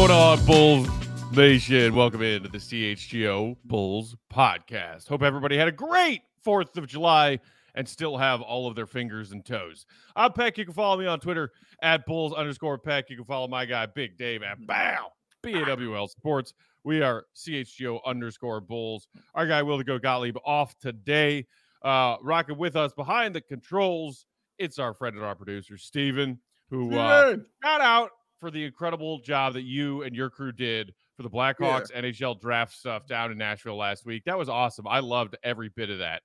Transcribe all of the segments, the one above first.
going on, Bulls Nation? Welcome into the CHGO Bulls podcast. Hope everybody had a great 4th of July and still have all of their fingers and toes. I'm Peck. You can follow me on Twitter at Bulls underscore Peck. You can follow my guy, Big Dave, at BOW, B-A-W-L Sports. We are CHGO underscore Bulls. Our guy, Will the Go Gottlieb, off today. Uh, rocking with us behind the controls. It's our friend and our producer, Steven, who uh, got out for the incredible job that you and your crew did for the Blackhawks yeah. NHL draft stuff down in Nashville last week. That was awesome. I loved every bit of that.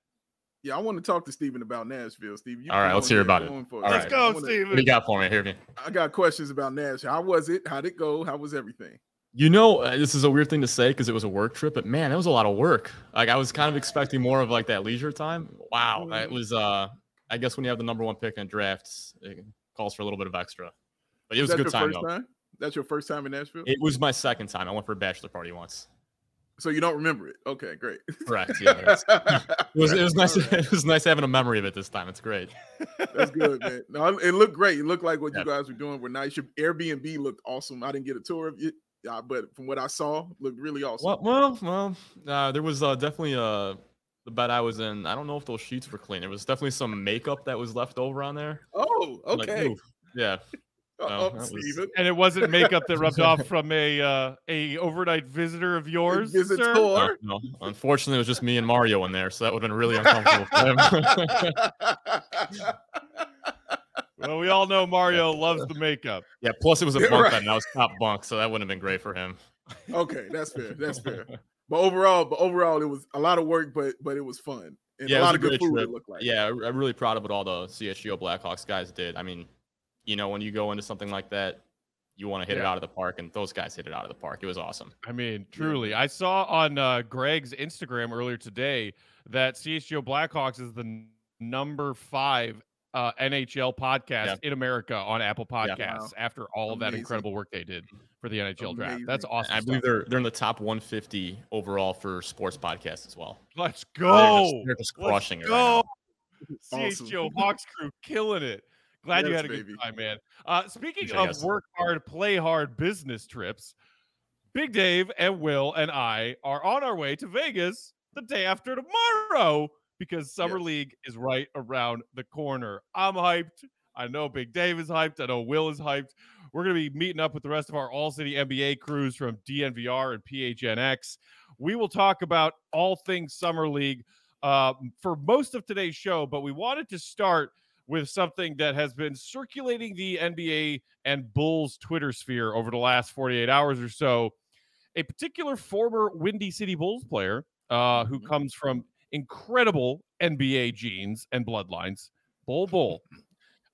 Yeah, I want to talk to Steven about Nashville. Steve, all right, let's hear about it. All let's right. go, Steven. What do you got for me? Hear me. I got questions about Nashville. How was it? How'd it go? How was everything? You know, uh, this is a weird thing to say because it was a work trip, but man, it was a lot of work. Like I was kind of expecting more of like that leisure time. Wow, it mm. was. uh I guess when you have the number one pick in drafts, it calls for a little bit of extra. But it was a good time, time. That's your first time in Nashville. It was my second time. I went for a bachelor party once. So you don't remember it? Okay, great. Correct. Yeah, it was. It was nice. It was nice having a memory of it this time. It's great. That's good, man. No, it looked great. It looked like what yeah. you guys were doing were nice. Your Airbnb looked awesome. I didn't get a tour of it, uh, but from what I saw, looked really awesome. Well, well, well uh, there was uh, definitely uh, the bed I was in. I don't know if those sheets were clean. There was definitely some makeup that was left over on there. Oh, okay. Like, yeah. No, was... And it wasn't makeup that rubbed off from a uh, a overnight visitor of yours, visitor. No, no, unfortunately, it was just me and Mario in there, so that would have been really uncomfortable for him. well, we all know Mario loves the makeup. Yeah. Plus, it was a bunk right. bed, and I was top bunk, so that wouldn't have been great for him. Okay, that's fair. That's fair. But overall, but overall, it was a lot of work, but but it was fun. And yeah, a lot of good food. Trip. It looked like. Yeah, I'm really proud of what all the CHGO Blackhawks guys did. I mean, you know, when you go into something like that, you want to hit yeah. it out of the park, and those guys hit it out of the park. It was awesome. I mean, truly. I saw on uh, Greg's Instagram earlier today that CHGO Blackhawks is the number five uh, NHL podcast yeah. in America on Apple Podcasts yeah, wow. after all of that incredible work they did for the NHL Amazing. draft. That's awesome. I believe they're they're in the top 150 overall for sports podcasts as well. Let's go. They're just, they're just crushing Let's it. Go. Right CHGO Hawks crew killing it. Glad yes, you had a good time, man. Uh, speaking of work hard, play hard business trips, Big Dave and Will and I are on our way to Vegas the day after tomorrow because Summer yes. League is right around the corner. I'm hyped. I know Big Dave is hyped. I know Will is hyped. We're going to be meeting up with the rest of our All City NBA crews from DNVR and PHNX. We will talk about all things Summer League uh, for most of today's show, but we wanted to start – with something that has been circulating the NBA and Bulls Twitter sphere over the last 48 hours or so. A particular former Windy City Bulls player uh, who mm-hmm. comes from incredible NBA genes and bloodlines, Bol Bol.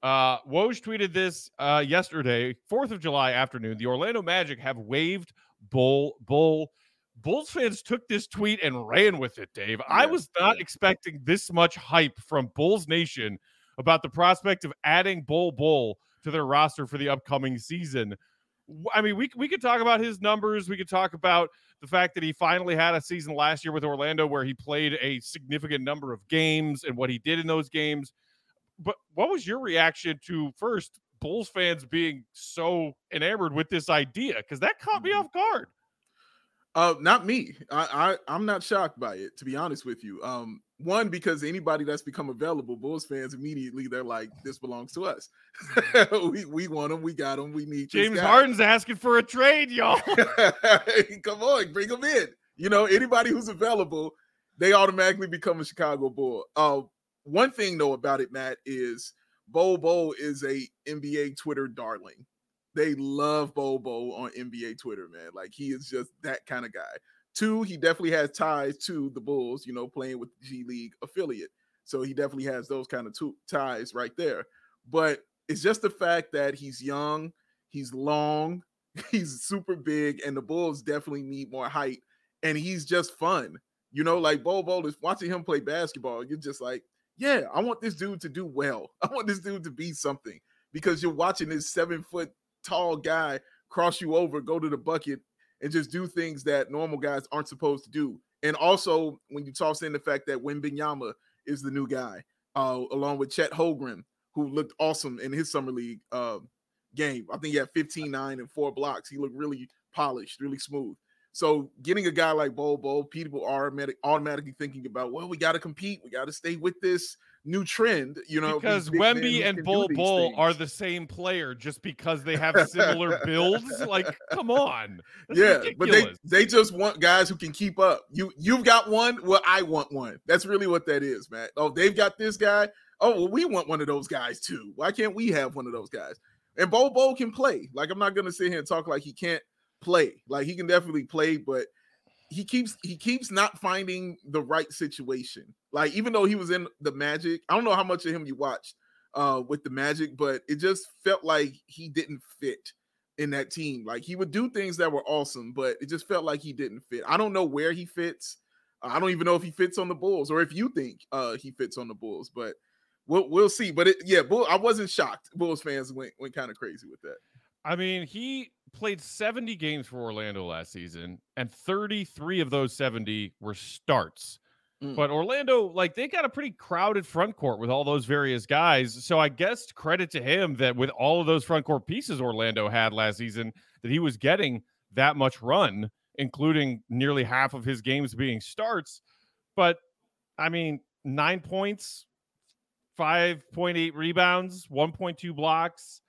Uh, Woj tweeted this uh, yesterday, 4th of July afternoon. The Orlando Magic have waived Bol Bol. Bulls fans took this tweet and ran with it, Dave. Yeah, I was not yeah. expecting this much hype from Bulls Nation about the prospect of adding Bol Bol to their roster for the upcoming season. I mean, we we could talk about his numbers. We could talk about the fact that he finally had a season last year with Orlando where he played a significant number of games and what he did in those games. But what was your reaction to first Bulls fans being so enamored with this idea? Because that caught me mm-hmm. off guard. Uh, not me. I, I I'm not shocked by it, to be honest with you. Um, one because anybody that's become available, Bulls fans immediately they're like, "This belongs to us. we we want them. We got them. We need." James Harden's asking for a trade, y'all. Come on, bring them in. You know, anybody who's available, they automatically become a Chicago Bull. Uh, one thing though about it, Matt, is Bo Bo is a NBA Twitter darling. They love Bol on NBA Twitter, man. Like he is just that kind of guy. Two, he definitely has ties to the Bulls, you know, playing with G League affiliate. So he definitely has those kind of ties right there. But it's just the fact that he's young, he's long, he's super big, and the Bulls definitely need more height. And he's just fun. You know, like Bobo is watching him play basketball. You're just like, yeah, I want this dude to do well. I want this dude to be something because you're watching this seven foot tall guy cross you over, go to the bucket, and just do things that normal guys aren't supposed to do. And also, when you toss in the fact that Wembanyama is the new guy, uh, along with Chet Holmgren, who looked awesome in his summer league uh, game. I think he had 15, 9, and four blocks. He looked really polished, really smooth. So getting a guy like Bol, people are automatically thinking about, well, we got to compete, we got to stay with this new trend, you know, because Wemby and Bol Bol are the same player just because they have similar builds. Like, come on. That's yeah, ridiculous. but they they just want guys who can keep up. You you've got one, well, I want one. That's really what that is, man. Oh, they've got this guy. Oh, well, we want one of those guys too. Why can't we have one of those guys? And Bol Bol can play. Like, I'm not gonna sit here and talk like he can't play. Like he can definitely play, but he keeps he keeps not finding the right situation. Like even though he was in the Magic, I don't know how much of him you watched uh with the Magic, but it just felt like he didn't fit in that team. Like he would do things that were awesome, but it just felt like he didn't fit. I don't know where he fits. I don't even know if he fits on the Bulls or if you think uh he fits on the Bulls, but we'll we'll see. But it, yeah, Bol, I wasn't shocked. Bulls fans went went kind of crazy with that. I mean, he played 70 games for Orlando last season, and 33 of those 70 were starts. Mm. But Orlando, like, they got a pretty crowded front court with all those various guys. So I guess credit to him that with all of those front court pieces Orlando had last season, that he was getting that much run, including nearly half of his games being starts. But I mean, nine points, 5.8 rebounds, 1.2 blocks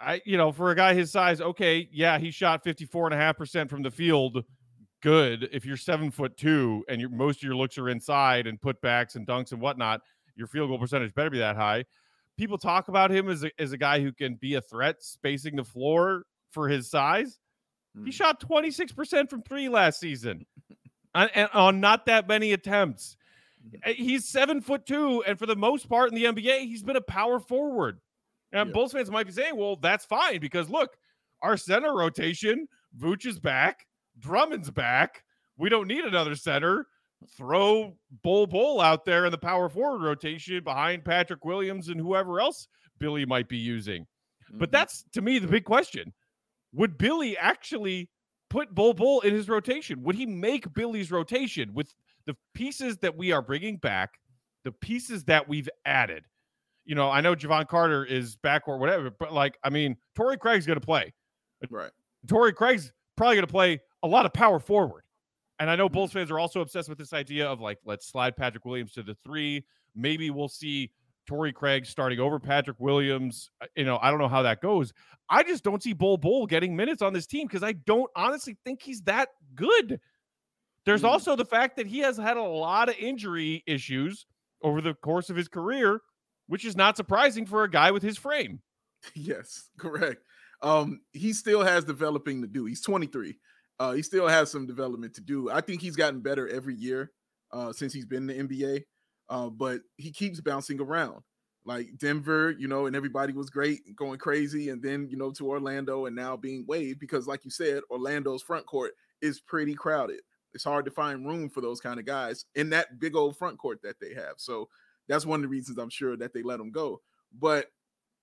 I, you know, for a guy his size, okay, yeah, he shot 54 and a half percent from the field. Good. If you're seven foot two and your most of your looks are inside and putbacks and dunks and whatnot, your field goal percentage better be that high. People talk about him as a, as a guy who can be a threat spacing the floor for his size. Mm. He hmm. shot 26% from three last season and, and on not that many attempts. Hmm. He's seven foot two, and for the most part in the NBA, he's been a power forward. And yeah. Bulls fans might be saying, well, that's fine because look, our center rotation, Vooch is back, Drummond's back. We don't need another center. Throw Bol Bol out there in the power forward rotation behind Patrick Williams and whoever else Billy might be using. Mm-hmm. But that's to me the big question. Would Billy actually put Bol Bol in his rotation? Would he make Billy's rotation with the pieces that we are bringing back, the pieces that we've added? You know, I know Jevon Carter is back or whatever, but like, I mean, Torrey Craig's going to play. Right. Torrey Craig's probably going to play a lot of power forward. And I know Bulls mm-hmm. fans are also obsessed with this idea of like, let's slide Patrick Williams to the three. Maybe we'll see Torrey Craig starting over Patrick Williams. Uh, you know, I don't know how that goes. I just don't see Bol Bol getting minutes on this team because I don't honestly think he's that good. There's mm. also the fact that he has had a lot of injury issues over the course of his career which is not surprising for a guy with his frame. Yes, correct. Um, he still has developing to do. He's 23. Uh, he still has some development to do. I think he's gotten better every year uh, since he's been in the NBA. Uh, but he keeps bouncing around. Like Denver, you know, and everybody was great, going crazy, and then you know to Orlando, and now being waived because, like you said, Orlando's front court is pretty crowded. It's hard to find room for those kind of guys in that big old front court that they have. So that's one of the reasons I'm sure that they let him go. But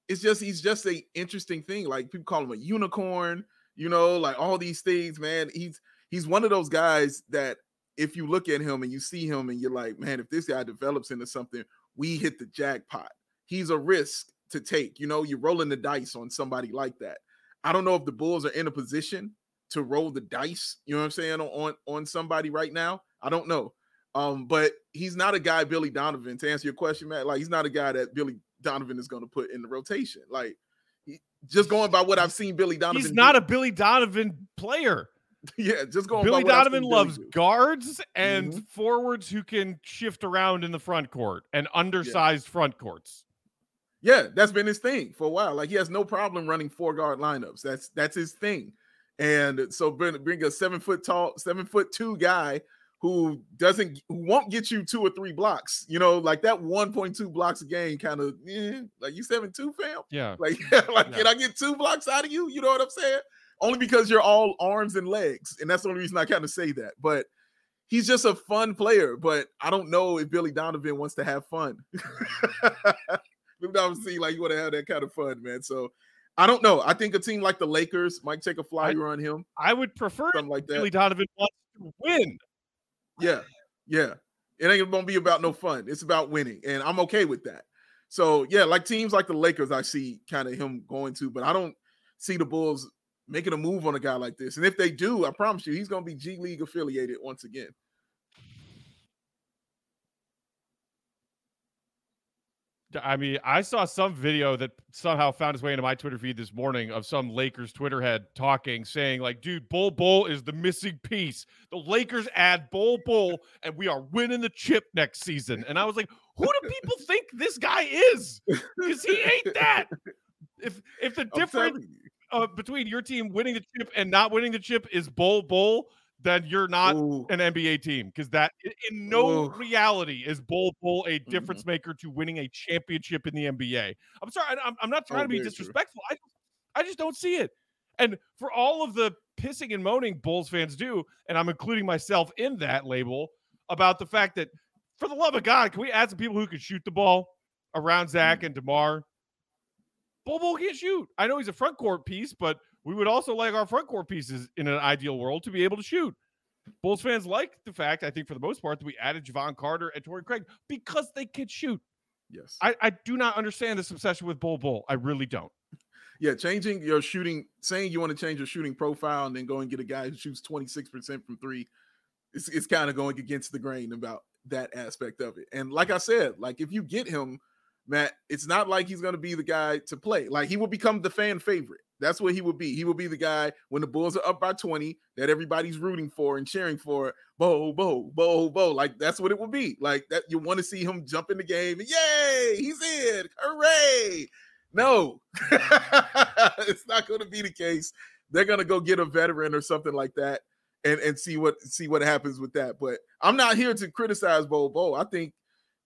it's just he's just a interesting thing. Like people call him a unicorn, you know, like all these things, man. He's he's one of those guys that if you look at him and you see him and you're like, man, if this guy develops into something, we hit the jackpot. He's a risk to take. You know, you're rolling the dice on somebody like that. I don't know if the Bulls are in a position to roll the dice, you know what I'm saying, on on somebody right now. I don't know. Um, but he's not a guy, Billy Donovan, to answer your question, Matt. Like, he's not a guy that Billy Donovan is going to put in the rotation. Like, he, just going by what I've seen Billy Donovan. He's not do. a Billy Donovan player. yeah, just going. Billy Donovan loves guards and mm-hmm. forwards who can shift around in the front court and undersized yeah. front courts. Yeah, that's been his thing for a while. Like he has no problem running four guard lineups. That's that's his thing. And so bring, bring a seven foot tall, seven foot two guy who doesn't who won't get you two or three blocks. You know, like that 1.2 blocks a game kind of eh, like you seven two fam. Yeah. Like, like yeah. can I get two blocks out of you? You know what I'm saying? Only because you're all arms and legs. And that's the only reason I kind of say that. But he's just a fun player. But I don't know if Billy Donovan wants to have fun. Billy Donovan seems like you want to have that kind of fun, man. So I don't know. I think a team like the Lakers might take a flyer I, on him. I would prefer something like that. Billy Donovan wants to win. Yeah, yeah. It ain't gonna be about no fun. It's about winning, and I'm okay with that. So yeah, like teams like the Lakers, I see kind of him going to, but I don't see the Bulls making a move on a guy like this. And if they do, I promise you, he's to be G League affiliated once again. I mean, I saw some video that somehow found its way into my Twitter feed this morning of some Lakers Twitter head talking, saying, like, dude, Bol Bol is the missing piece. The Lakers add Bol Bol, and we are winning the chip next season. And I was like, who do people think this guy is? Because he ain't that. If if the difference uh, between your team winning the chip and not winning the chip is Bull Bol, then you're not Ooh. an NBA team because that in no Ooh. reality is Bol Bol a difference mm-hmm. maker to winning a championship in the NBA. I'm sorry, I'm, I'm not trying oh, to be disrespectful. I, I just don't see it. And for all of the pissing and moaning Bulls fans do, and I'm including myself in that label about the fact that, for the love of God, can we add some people who can shoot the ball around Zach mm-hmm. and DeMar? Bol Bol can't shoot. I know he's a front court piece, but we would also like our front court pieces in an ideal world to be able to shoot. Bulls fans like the fact, I think, for the most part, that we added Jevon Carter and Torrey Craig because they can shoot. Yes. I, I do not understand this obsession with Bol Bol. I really don't. Yeah, changing your shooting, saying you want to change your shooting profile and then go and get a guy who shoots 26% from three, it's, it's kind of going against the grain about that aspect of it. And like I said, like if you get him, Matt, it's not like he's going to be the guy to play. Like he will become the fan favorite. That's what he would be. He would be the guy when the Bulls are up by 20 that everybody's rooting for and cheering for. Bo, bo, bo, bo. Like that's what it would be. Like that you want to see him jump in the game yay, he's in. Hooray. No, it's not going to be the case. They're going to go get a veteran or something like that and, and see what see what happens with that. But I'm not here to criticize Bo Bo. I think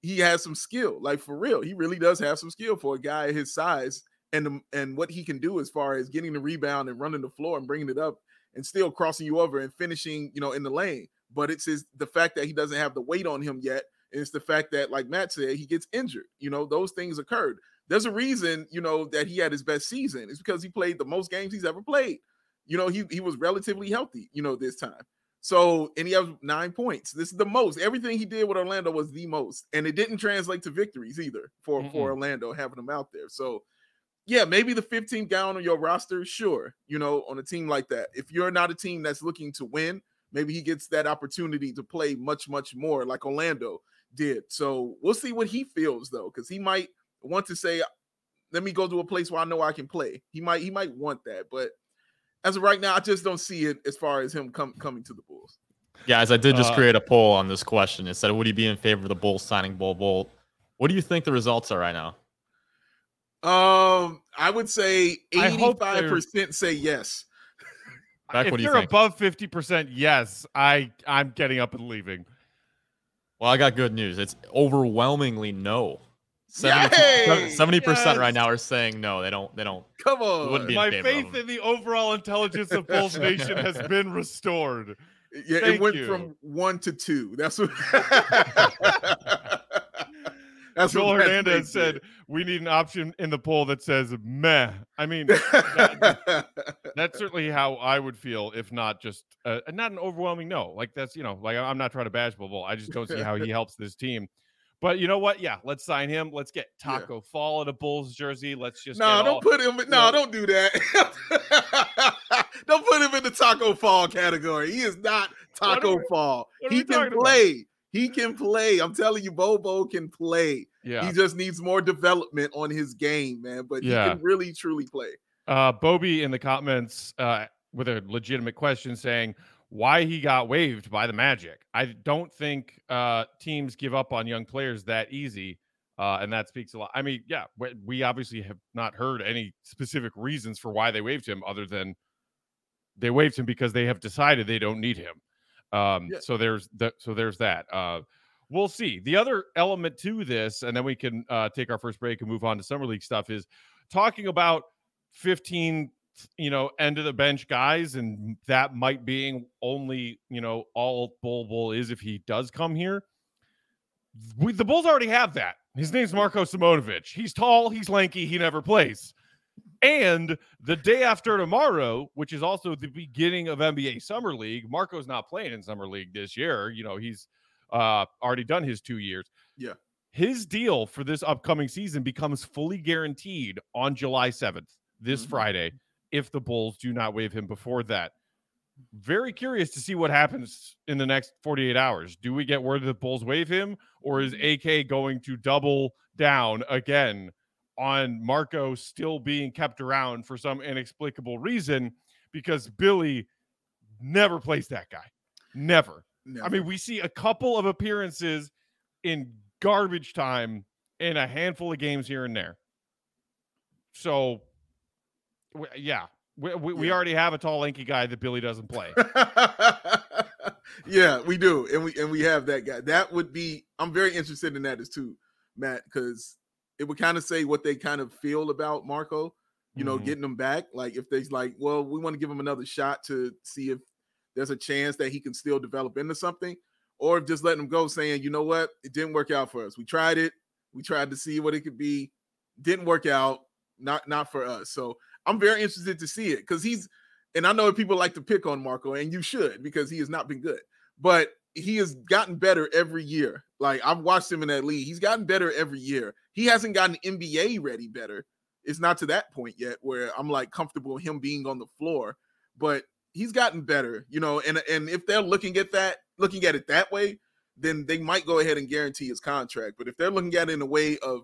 he has some skill. Like for real, he really does have some skill for a guy his size and and what he can do as far as getting the rebound and running the floor and bringing it up and still crossing you over and finishing, you know, in the lane. But it's his the fact that he doesn't have the weight on him yet. And it's the fact that, like Matt said, he gets injured. You know, those things occurred. There's a reason, you know, that he had his best season. It's because he played the most games he's ever played. You know, he he was relatively healthy, you know, this time. So, and he has nine points. This is the most. Everything he did with Orlando was the most, and it didn't translate to victories either for mm for Orlando having him out there. So, yeah, maybe the 15th guy on your roster, sure, you know, on a team like that. If you're not a team that's looking to win, maybe he gets that opportunity to play much, much more like Orlando did. So we'll see what he feels though, because he might want to say, let me go to a place where I know I can play. He might, he might want that, but as of right now, I just don't see it as far as him com- coming to the Bulls. Guys, I did just uh, create a poll on this question. It said, would he be in favor of the Bulls signing Bull Bol? What do you think the results are right now? Um, I would say 85% say yes. Back, if you're above 50% yes, I I'm getting up and leaving. Well, I got good news. It's overwhelmingly no. 70 percent right now are saying no. They don't. They don't. Come on. My faith in the overall intelligence of Bulls Nation has been restored. Yeah, Thank it went you. from one to two. That's what. That's Joel Hernandez said we need an option in the poll that says meh. I mean, that, that's certainly how I would feel if not just uh, not an overwhelming no. Like that's you know, like I'm not trying to bash Bubble. I just don't see how he helps this team. But you know what? Yeah, let's sign him. Let's get Taco yeah. Fall in a Bulls jersey. Let's just no, don't all, put him. No, don't do that. don't put him in the Taco Fall category. He is not Taco we, Fall. He can play. About? He can play. I'm telling you, Bobo can play. Yeah. He just needs more development on his game, man. But yeah. he can really truly play. Uh Bobby in the comments uh with a legitimate question saying why he got waived by the Magic. I don't think uh teams give up on young players that easy. Uh, and that speaks a lot. I mean, yeah, we obviously have not heard any specific reasons for why they waived him, other than they waived him because they have decided they don't need him. Um, yeah. so there's that. So there's that. Uh, we'll see. The other element to this, and then we can uh, take our first break and move on to summer league stuff, is talking about 15, you know, end of the bench guys, and that might being only, you know, all Bol Bol is if he does come here. We, the Bulls already have that. His name's Marko Simonovic. He's tall, he's lanky, he never plays. And the day after tomorrow, which is also the beginning of NBA Summer League, Marko's not playing in Summer League this year. You know, he's uh, already done his two years. Yeah. His deal for this upcoming season becomes fully guaranteed on July 7th, this mm-hmm. Friday, if the Bulls do not waive him before that. Very curious to see what happens in the next 48 hours. Do we get word that the Bulls waive him, or is AK going to double down again on Marko still being kept around for some inexplicable reason? Because Billy never plays that guy. Never. Never. I mean, we see a couple of appearances in garbage time in a handful of games here and there. So, yeah, we, we, yeah. we already have a tall, lanky guy that Billy doesn't play. yeah, we do, and we and we have that guy. That would be. I'm very interested in that as too, Matt, because it would kind of say what they kind of feel about Marko. You know, mm-hmm. getting him back. Like if they's like, well, we want to give him another shot to see if there's a chance that he can still develop into something, or just letting him go, saying, you know what, it didn't work out for us. We tried it. We tried to see what it could be. Didn't work out. Not not for us. So I'm very interested to see it because he's, and I know people like to pick on Marko, and you should because he has not been good, but he has gotten better every year. Like I've watched him in that league, he's gotten better every year. He hasn't gotten NBA ready better. It's not to that point yet where I'm like comfortable him being on the floor, but he's gotten better, you know. And and if they're looking at that, looking at it that way, then they might go ahead and guarantee his contract. But if they're looking at it in a way of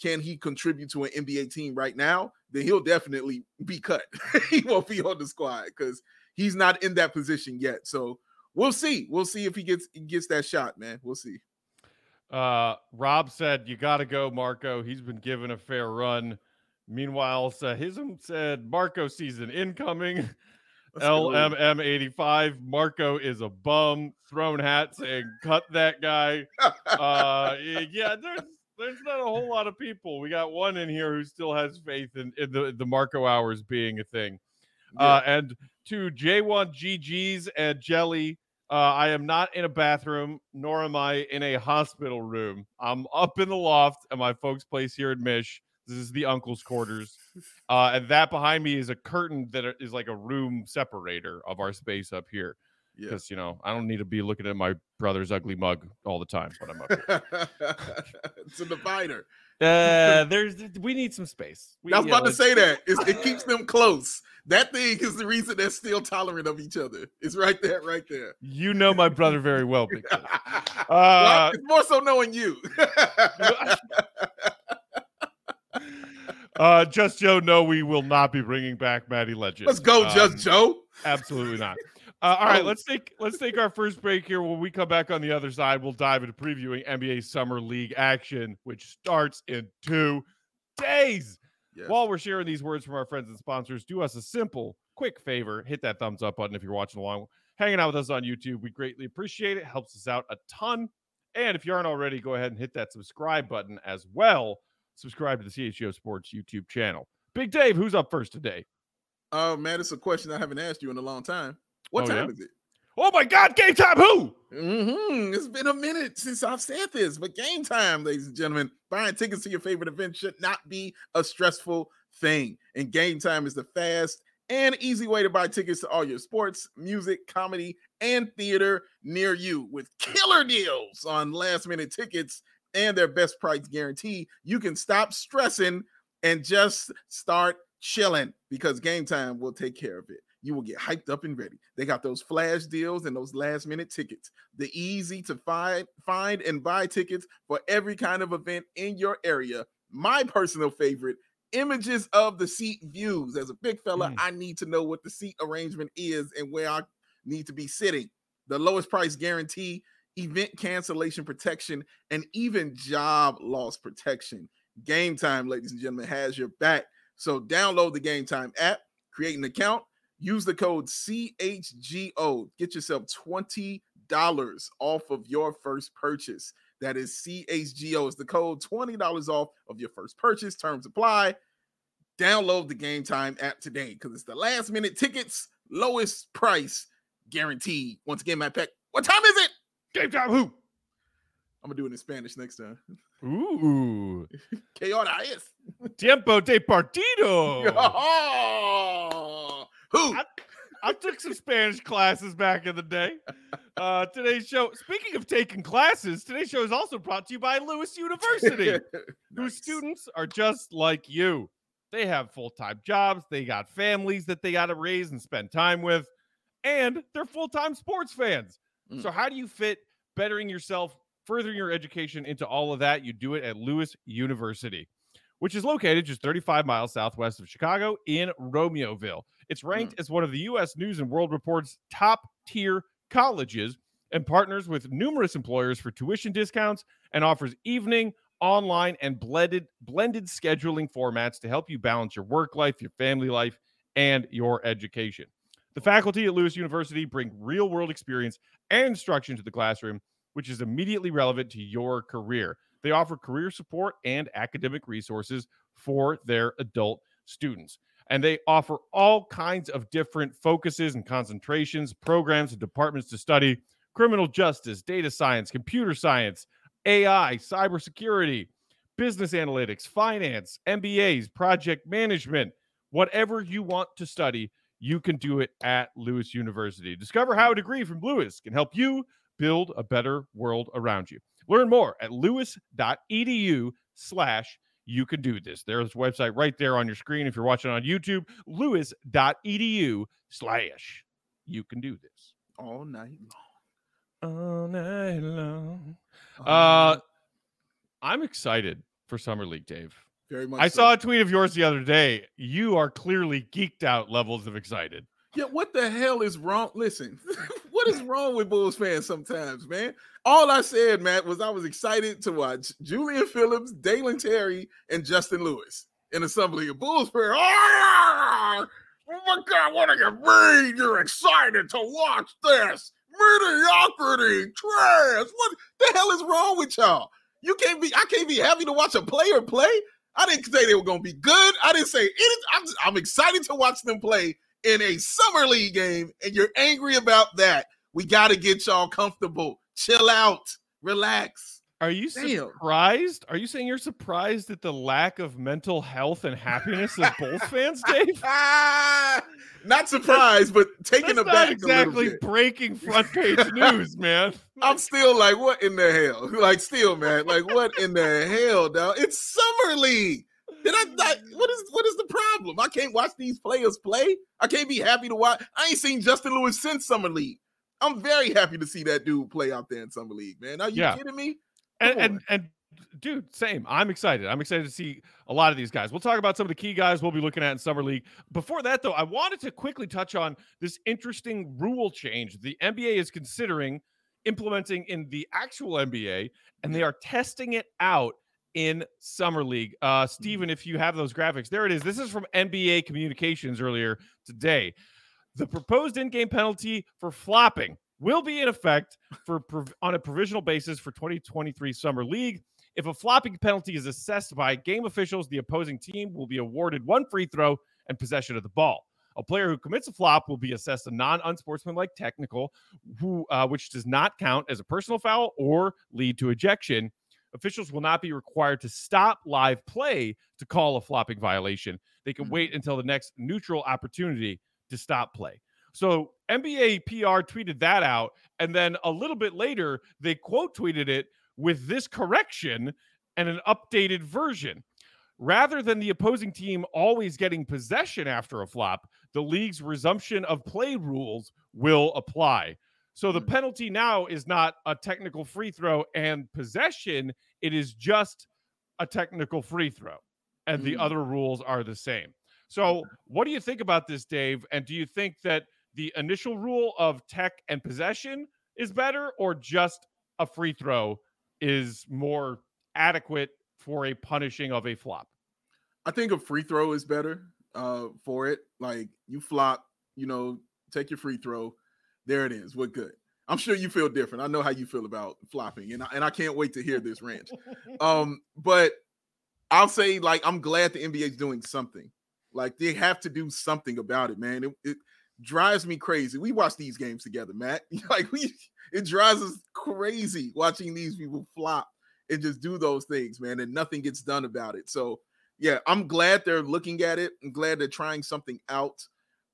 can he contribute to an NBA team right now, then he'll definitely be cut. he won't be on the squad because he's not in that position yet. So we'll see. We'll see if he gets gets that shot, man. We'll see. Uh, Rob said you got to go, Marko. He's been given a fair run. Meanwhile, Sahism said Marko season incoming. LMM85. Marko is a bum. Thrown hat saying cut that guy. uh, yeah, there's there's not a whole lot of people. We got one in here who still has faith in, in the the Marko hours being a thing. Yeah. Uh, and to J1 GGs and Jelly, uh, I am not in a bathroom, nor am I in a hospital room. I'm up in the loft at my folks' place here in Mish. This is the uncle's quarters. Uh, and that behind me is a curtain that is like a room separator of our space up here because yeah. you know I don't need to be looking at my brother's ugly mug all the time when I'm up here. it's a divider. Uh, there's we need some space. We, I was about know, to say that it's, it keeps them close. That thing is the reason they're still tolerant of each other. It's right there, right there. You know my brother very well, Big uh, well, it's more so knowing you. uh, just Joe, no, we will not be bringing back Maddie Legend. Let's go, um, Just Joe. Absolutely not. Uh, all right, oh. let's take let's take our first break here. When we come back on the other side, we'll dive into previewing NBA Summer League action, which starts in two days. Yes. While we're sharing these words from our friends and sponsors, do us a simple, quick favor: hit that thumbs up button if you're watching along, hanging out with us on YouTube. We greatly appreciate it. Helps us out a ton. And if you aren't already, go ahead and hit that subscribe button as well. Subscribe to the CHGO Sports YouTube channel. Big Dave, who's up first today? Oh uh, man, it's a question I haven't asked you in a long time. What oh, time yeah? is it? Oh my God, game time! Who? Mm-hmm. It's been a minute since I've said this, but game time, ladies and gentlemen. Buying tickets to your favorite event should not be a stressful thing. And game time is the fast and easy way to buy tickets to all your sports, music, comedy, and theater near you with killer deals on last minute tickets and their best price guarantee. You can stop stressing and just start chilling because game time will take care of it you will get hyped up and ready. They got those flash deals and those last minute tickets. The easy to find find and buy tickets for every kind of event in your area. My personal favorite, images of the seat views. As a big fella, mm. I need to know what the seat arrangement is and where I need to be sitting. The lowest price guarantee, event cancellation protection, and even job loss protection. Gametime, ladies and gentlemen, has your back. So download the Gametime app, create an account, Use the code CHGO. Get yourself $20 off of your first purchase. That is CHGO is the code $20 off of your first purchase. Terms apply. Download the Gametime app today because it's the last minute tickets, lowest price guaranteed. Once again, Matt Peck, what time is it? Game Time who? I'm gonna do it in Spanish next time. Ooh. ¿Qué hora es? Tiempo de partido. Oh. Who? I, I, took some Spanish classes back in the day. Uh, today's show, speaking of taking classes, today's show is also brought to you by Lewis University, nice. whose students are just like you. They have full time jobs, they got families that they got to raise and spend time with, and they're full time sports fans. Mm. So, how do you fit bettering yourself, furthering your education into all of that? You do it at Lewis University, which is located just 35 miles southwest of Chicago in Romeoville. It's ranked mm. as one of the U.S. News and World Report's top tier colleges and partners with numerous employers for tuition discounts and offers evening, online, and blended blended scheduling formats to help you balance your work life, your family life, and your education. The faculty at Lewis University bring real world experience and instruction to the classroom, which is immediately relevant to your career. They offer career support and academic resources for their adult students. And they offer all kinds of different focuses and concentrations, programs, and departments to study criminal justice, data science, computer science, AI, cybersecurity, business analytics, finance, MBAs, project management, whatever you want to study, you can do it at Lewis University. Discover how a degree from Lewis can help you build a better world around you. Learn more at lewis.edu slash you can do this. There's a website right there on your screen if you're watching on YouTube, lewis.edu slash you can do this. All night long all night long. Uh, I'm excited for summer league, Dave. Very much. I so. saw a tweet of yours the other day. You are clearly geeked out levels of excited. Yeah, what the hell is wrong? Listen, what is wrong with Bulls fans sometimes, man? All I said, Matt, was I was excited to watch Julian Phillips, Dalen Terry, and Justin Lewis in assembly of Bulls fans. Ah, oh my God, what are you mean? You're excited to watch this mediocrity, trash. What the hell is wrong with y'all? You can't be. I can't be happy to watch a player play. I didn't say they were going to be good. I didn't say anything. I'm, I'm excited to watch them play in a summer league game, and you're angry about that. We got to get y'all comfortable. Chill out. Relax. Are you Damn. surprised? Are you saying you're surprised at the lack of mental health and happiness of both fans, Dave? not surprised, but taken That's aback. Not exactly breaking front page news, man. I'm still like, what in the hell? Like, still, man, like, what in the hell, dog? It's summer league. Did I not? What is what is the problem? I can't watch these players play. I can't be happy to watch. I ain't seen Justin Lewis since summer league. I'm very happy to see that dude play out there in summer league, man. Are you yeah. kidding me? and, and, and dude, same. I'm excited. I'm excited to see a lot of these guys. We'll talk about some of the key guys we'll be looking at in summer league. Before that, though, I wanted to quickly touch on this interesting rule change the NBA is considering implementing in the actual NBA, and they are testing it out in summer league. Uh, mm-hmm. Steven, if you have those graphics, there it is. This is from NBA Communications earlier today. The proposed in-game penalty for flopping will be in effect for on a provisional basis for 2023 Summer League. If a flopping penalty is assessed by game officials, the opposing team will be awarded one free throw and possession of the ball. A player who commits a flop will be assessed a non-unsportsmanlike technical, who uh, which does not count as a personal foul or lead to ejection. Officials will not be required to stop live play to call a flopping violation. They can hmm. wait until the next neutral opportunity to stop play. So NBA PR tweeted that out. And then a little bit later, they quote tweeted it with this correction and an updated version. Rather than the opposing team always getting possession after a flop, the league's resumption of play rules will apply. So the hmm. penalty now is not a technical free throw and possession, it is just a technical free throw. And the hmm. other rules are the same. So, what do you think about this, Dave? And do you think that the initial rule of tech and possession is better, or just a free throw is more adequate for a punishing of a flop? I think a free throw is better uh, for it. Like you flop, you know, take your free throw. There it is. What good? I'm sure you feel different. I know how you feel about flopping, and I, and I can't wait to hear this rant. um, but I'll say like I'm glad the NBA is doing something. Like they have to do something about it, man. It, it, drives me crazy. We watch these games together, Matt. like we it drives us crazy watching these people flop and just do those things, man, and nothing gets done about it. So yeah, I'm glad they're looking at it. I'm glad they're trying something out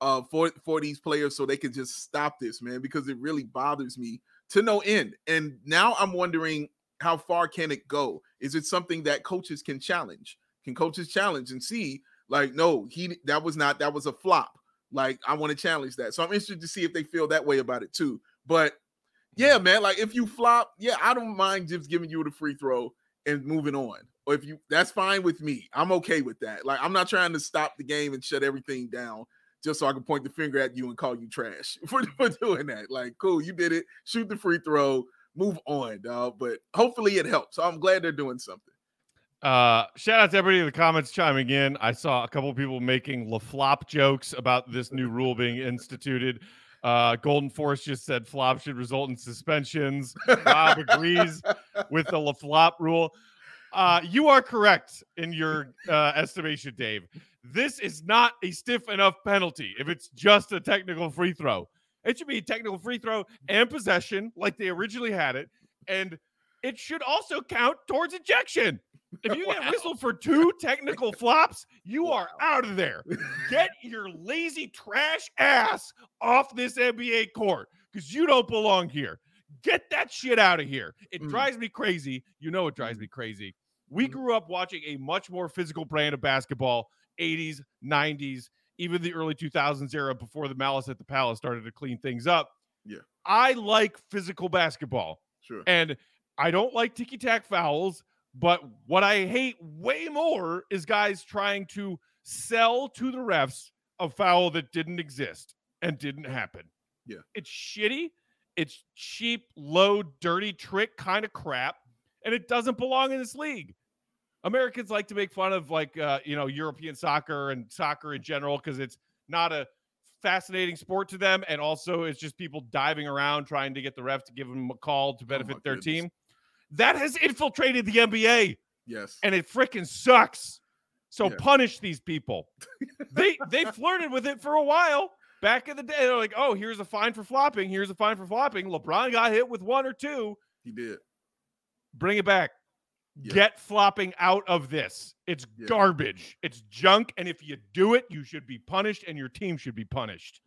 uh for for these players so they can just stop this, man, because it really bothers me to no end. And now I'm wondering how far can it go? Is it something that coaches can challenge? Can coaches challenge and see Like, no, he that was not that was a flop. Like, I want to challenge that. So I'm interested to see if they feel that way about it too. But yeah, man, like if you flop, yeah, I don't mind just giving you the free throw and moving on. Or if you that's fine with me. I'm okay with that. Like I'm not trying to stop the game and shut everything down just so I can point the finger at you and call you trash for, for doing that. Like, cool, you did it. Shoot the free throw, move on, dog. But hopefully it helps. So I'm glad they're doing something. Uh, shout out to everybody in the comments chiming in. I saw a couple people making LaFlop jokes about this new rule being instituted. Uh, Golden Force just said flop should result in suspensions. Bob agrees with the LaFlop rule. Uh, you are correct in your uh, estimation, Dave. This is not a stiff enough penalty if it's just a technical free throw. It should be a technical free throw and possession like they originally had it. And it should also count towards ejection. If you wow. get whistled for two technical flops, you are out of there. Get your lazy trash ass off this NBA court because you don't belong here. Get that shit out of here. It mm. drives me crazy. You know it drives mm. me crazy. We mm. grew up watching a much more physical brand of basketball, 80s, 90s, even the early 2000s era before the Malice at the Palace started to clean things up. Yeah. I like physical basketball. Sure. And I don't like ticky tack fouls. But what I hate way more is guys trying to sell to the refs a foul that didn't exist and didn't happen. Yeah. It's shitty. It's cheap, low, dirty trick kind of crap. And it doesn't belong in this league. Americans like to make fun of like uh, you know European soccer and soccer in general because it's not a fascinating sport to them, and also it's just people diving around trying to get the ref to give them a call to oh benefit oh their goodness. team that has infiltrated the NBA. Yes. And it freaking sucks. So yeah. punish these people. they they flirted with it for a while. Back in the day, they're like, oh, here's a fine for flopping. Here's a fine for flopping. LeBron got hit with one or two. He did. Bring it back. Yeah. Get flopping out of this. It's yeah. garbage. It's junk. And if you do it, you should be punished and your team should be punished.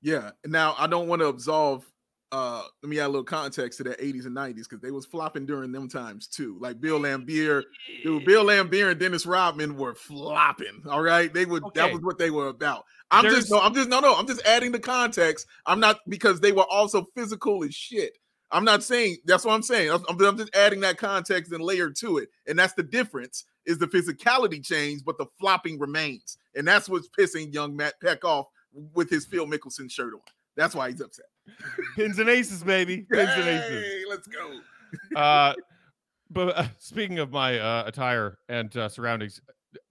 Yeah. Now, I don't want to absolve uh let me add a little context to that 80s and 90s because they was flopping during them times too. Like Bill Laimbeer dude, Bill Laimbeer and Dennis Rodman were flopping. All right, they would okay. that was what they were about. I'm There's... just no, I'm just no, no, I'm just adding the context. I'm not because they were also physical as shit. I'm not saying that's what I'm saying. I'm, I'm just adding that context and layer to it, and that's the difference. Is the physicality change, but the flopping remains, and that's what's pissing young Matt Peck off with his Phil Mickelson shirt on. That's why he's upset. Pins and aces, baby. Pins and aces. Let's go. uh, but uh, speaking of my uh, attire and uh, surroundings,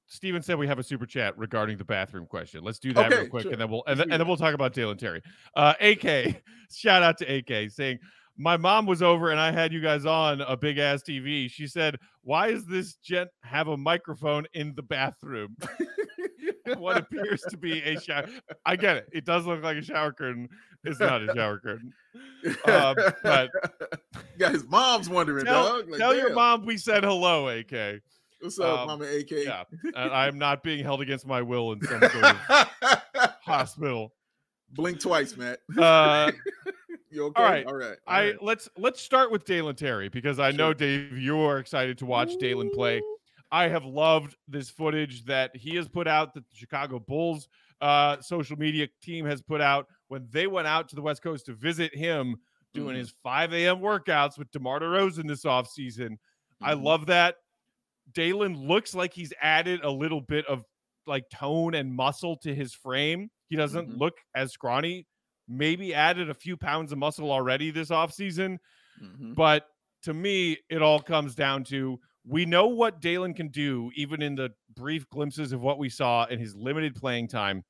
Steven said we have a super chat regarding the bathroom question. Let's do that okay, real quick, sure. and then we'll and, th- and, then we'll talk about Dalen Terry. Uh, AK, shout out to AK saying my mom was over and I had you guys on a big ass TV. She said, "Why does this gent have a microphone in the bathroom?" what appears to be a shower. I get it. It does look like a shower curtain. It's not a shower curtain. Um, but guys, mom's wondering, tell, dog. Like, tell your mom we said hello, AK. What's up, um, Mama AK? Yeah, and I'm not being held against my will in some sort of hospital. Blink twice, Matt. Uh, you okay? All right, all right. All I let's let's start with Dalen Terry because I sure. know Dave, you are excited to watch Dalen play. I have loved this footage that he has put out, that the Chicago Bulls uh, social media team has put out when they went out to the West Coast to visit him doing mm-hmm. his 5 a.m. workouts with DeMar DeRozan this offseason. Mm-hmm. I love that. Dalen looks like he's added a little bit of like tone and muscle to his frame. He doesn't mm-hmm. look as scrawny. Maybe added a few pounds of muscle already this offseason. Mm-hmm. But to me, it all comes down to we know what Dalen can do, even in the brief glimpses of what we saw in his limited playing time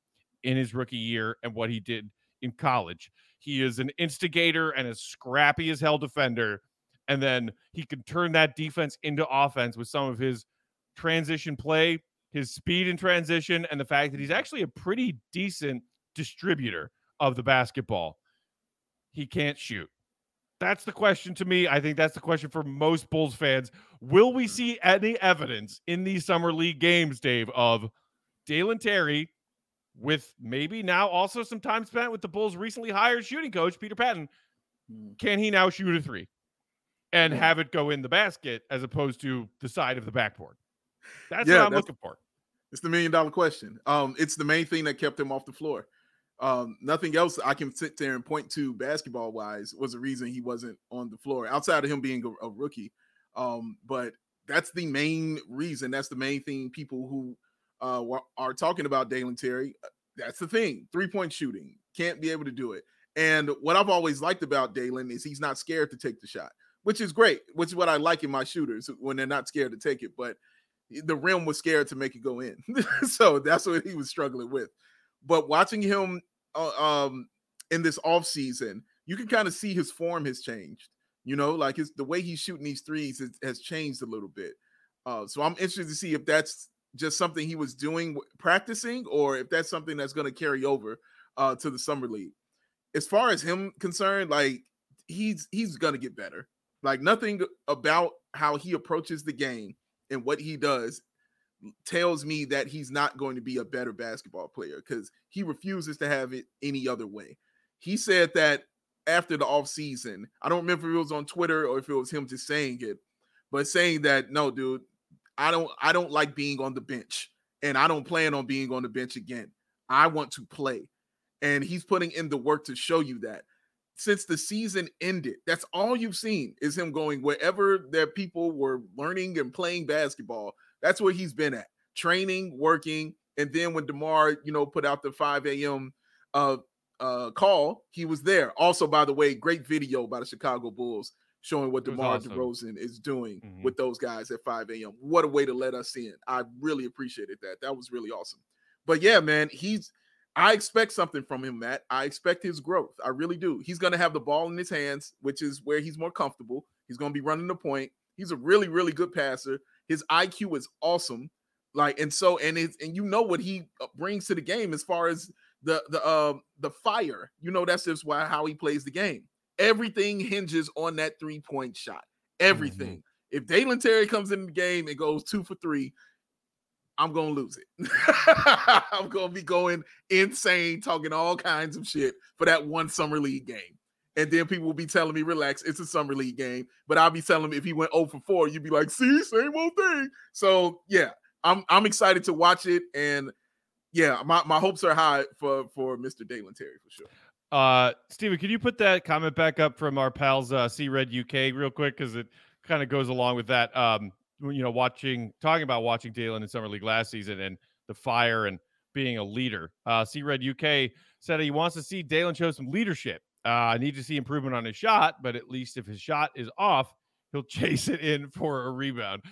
in his rookie year and what he did in college. He is an instigator and a scrappy as hell defender. And then he can turn that defense into offense with some of his transition play, his speed in transition, and the fact that he's actually a pretty decent distributor of the basketball. He can't shoot. That's the question to me. I think that's the question for most Bulls fans. Will we see any evidence in these summer league games, Dave, of Dalen Terry with maybe now also some time spent with the Bulls' recently hired shooting coach, Peter Patton? Hmm. Can he now shoot a three and have it go in the basket as opposed to the side of the backboard? That's yeah, what I'm looking for. It's the million dollar question. Um, it's the main thing that kept him off the floor. Um, nothing else I can sit there and point to basketball wise was the reason he wasn't on the floor outside of him being a, a rookie. Um, but that's the main reason. That's the main thing people who uh, are talking about Dalen Terry. Uh, that's the thing. Three point shooting can't be able to do it. And what I've always liked about Dalen is he's not scared to take the shot, which is great. Which is what I like in my shooters when they're not scared to take it. But the rim was scared to make it go in, so that's what he was struggling with. But watching him uh, um, in this off season, you can kind of see his form has changed. You know, like his the way he's shooting these threes has, has changed a little bit. Uh, so I'm interested to see if that's just something he was doing practicing, or if that's something that's going to carry over uh, to the summer league. As far as him concerned, like he's he's going to get better. Like nothing about how he approaches the game and what he does tells me that he's not going to be a better basketball player because he refuses to have it any other way. He said that after the off season, I don't remember if it was on Twitter or if it was him just saying it, but saying that no, dude, I don't I don't like being on the bench and I don't plan on being on the bench again. I want to play. And he's putting in the work to show you that. Since the season ended, that's all you've seen is him going wherever that people were learning and playing basketball. That's where he's been at, training, working, and then when Demar, you know, put out the 5 a.m. uh uh call, he was there. Also, by the way, great video by the Chicago Bulls showing what DeMar awesome. DeRozan is doing mm-hmm. with those guys at 5 a.m. What a way to let us in. I really appreciated that. That was really awesome. But yeah, man, he's I expect something from him, Matt. I expect his growth. I really do. He's going to have the ball in his hands, which is where he's more comfortable. He's going to be running the point. He's a really, really good passer. His IQ is awesome. Like, and so, and it's, and you know what he uh, brings to the game as far as the, the, uh, the fire, you know, that's just why, how he plays the game. Everything hinges on that three point shot. Everything. Mm-hmm. If Dalen Terry comes in the game and goes two for three, I'm gonna lose it. I'm gonna be going insane, talking all kinds of shit for that one summer league game. And then people will be telling me, relax, it's a summer league game. But I'll be telling them if he went 0 for 4, you'd be like, see, same old thing. So yeah, I'm I'm excited to watch it. And yeah, my, my hopes are high for for Mr. Dalen Terry for sure. Uh, Steven, can you put that comment back up from our pals uh, C Red UK real quick because it kind of goes along with that. Um, you know, watching talking about watching Dalen in summer league last season and the fire and being a leader. Uh, C Red UK said he wants to see Dalen show some leadership. Uh, I need to see improvement on his shot, but at least if his shot is off, he'll chase it in for a rebound.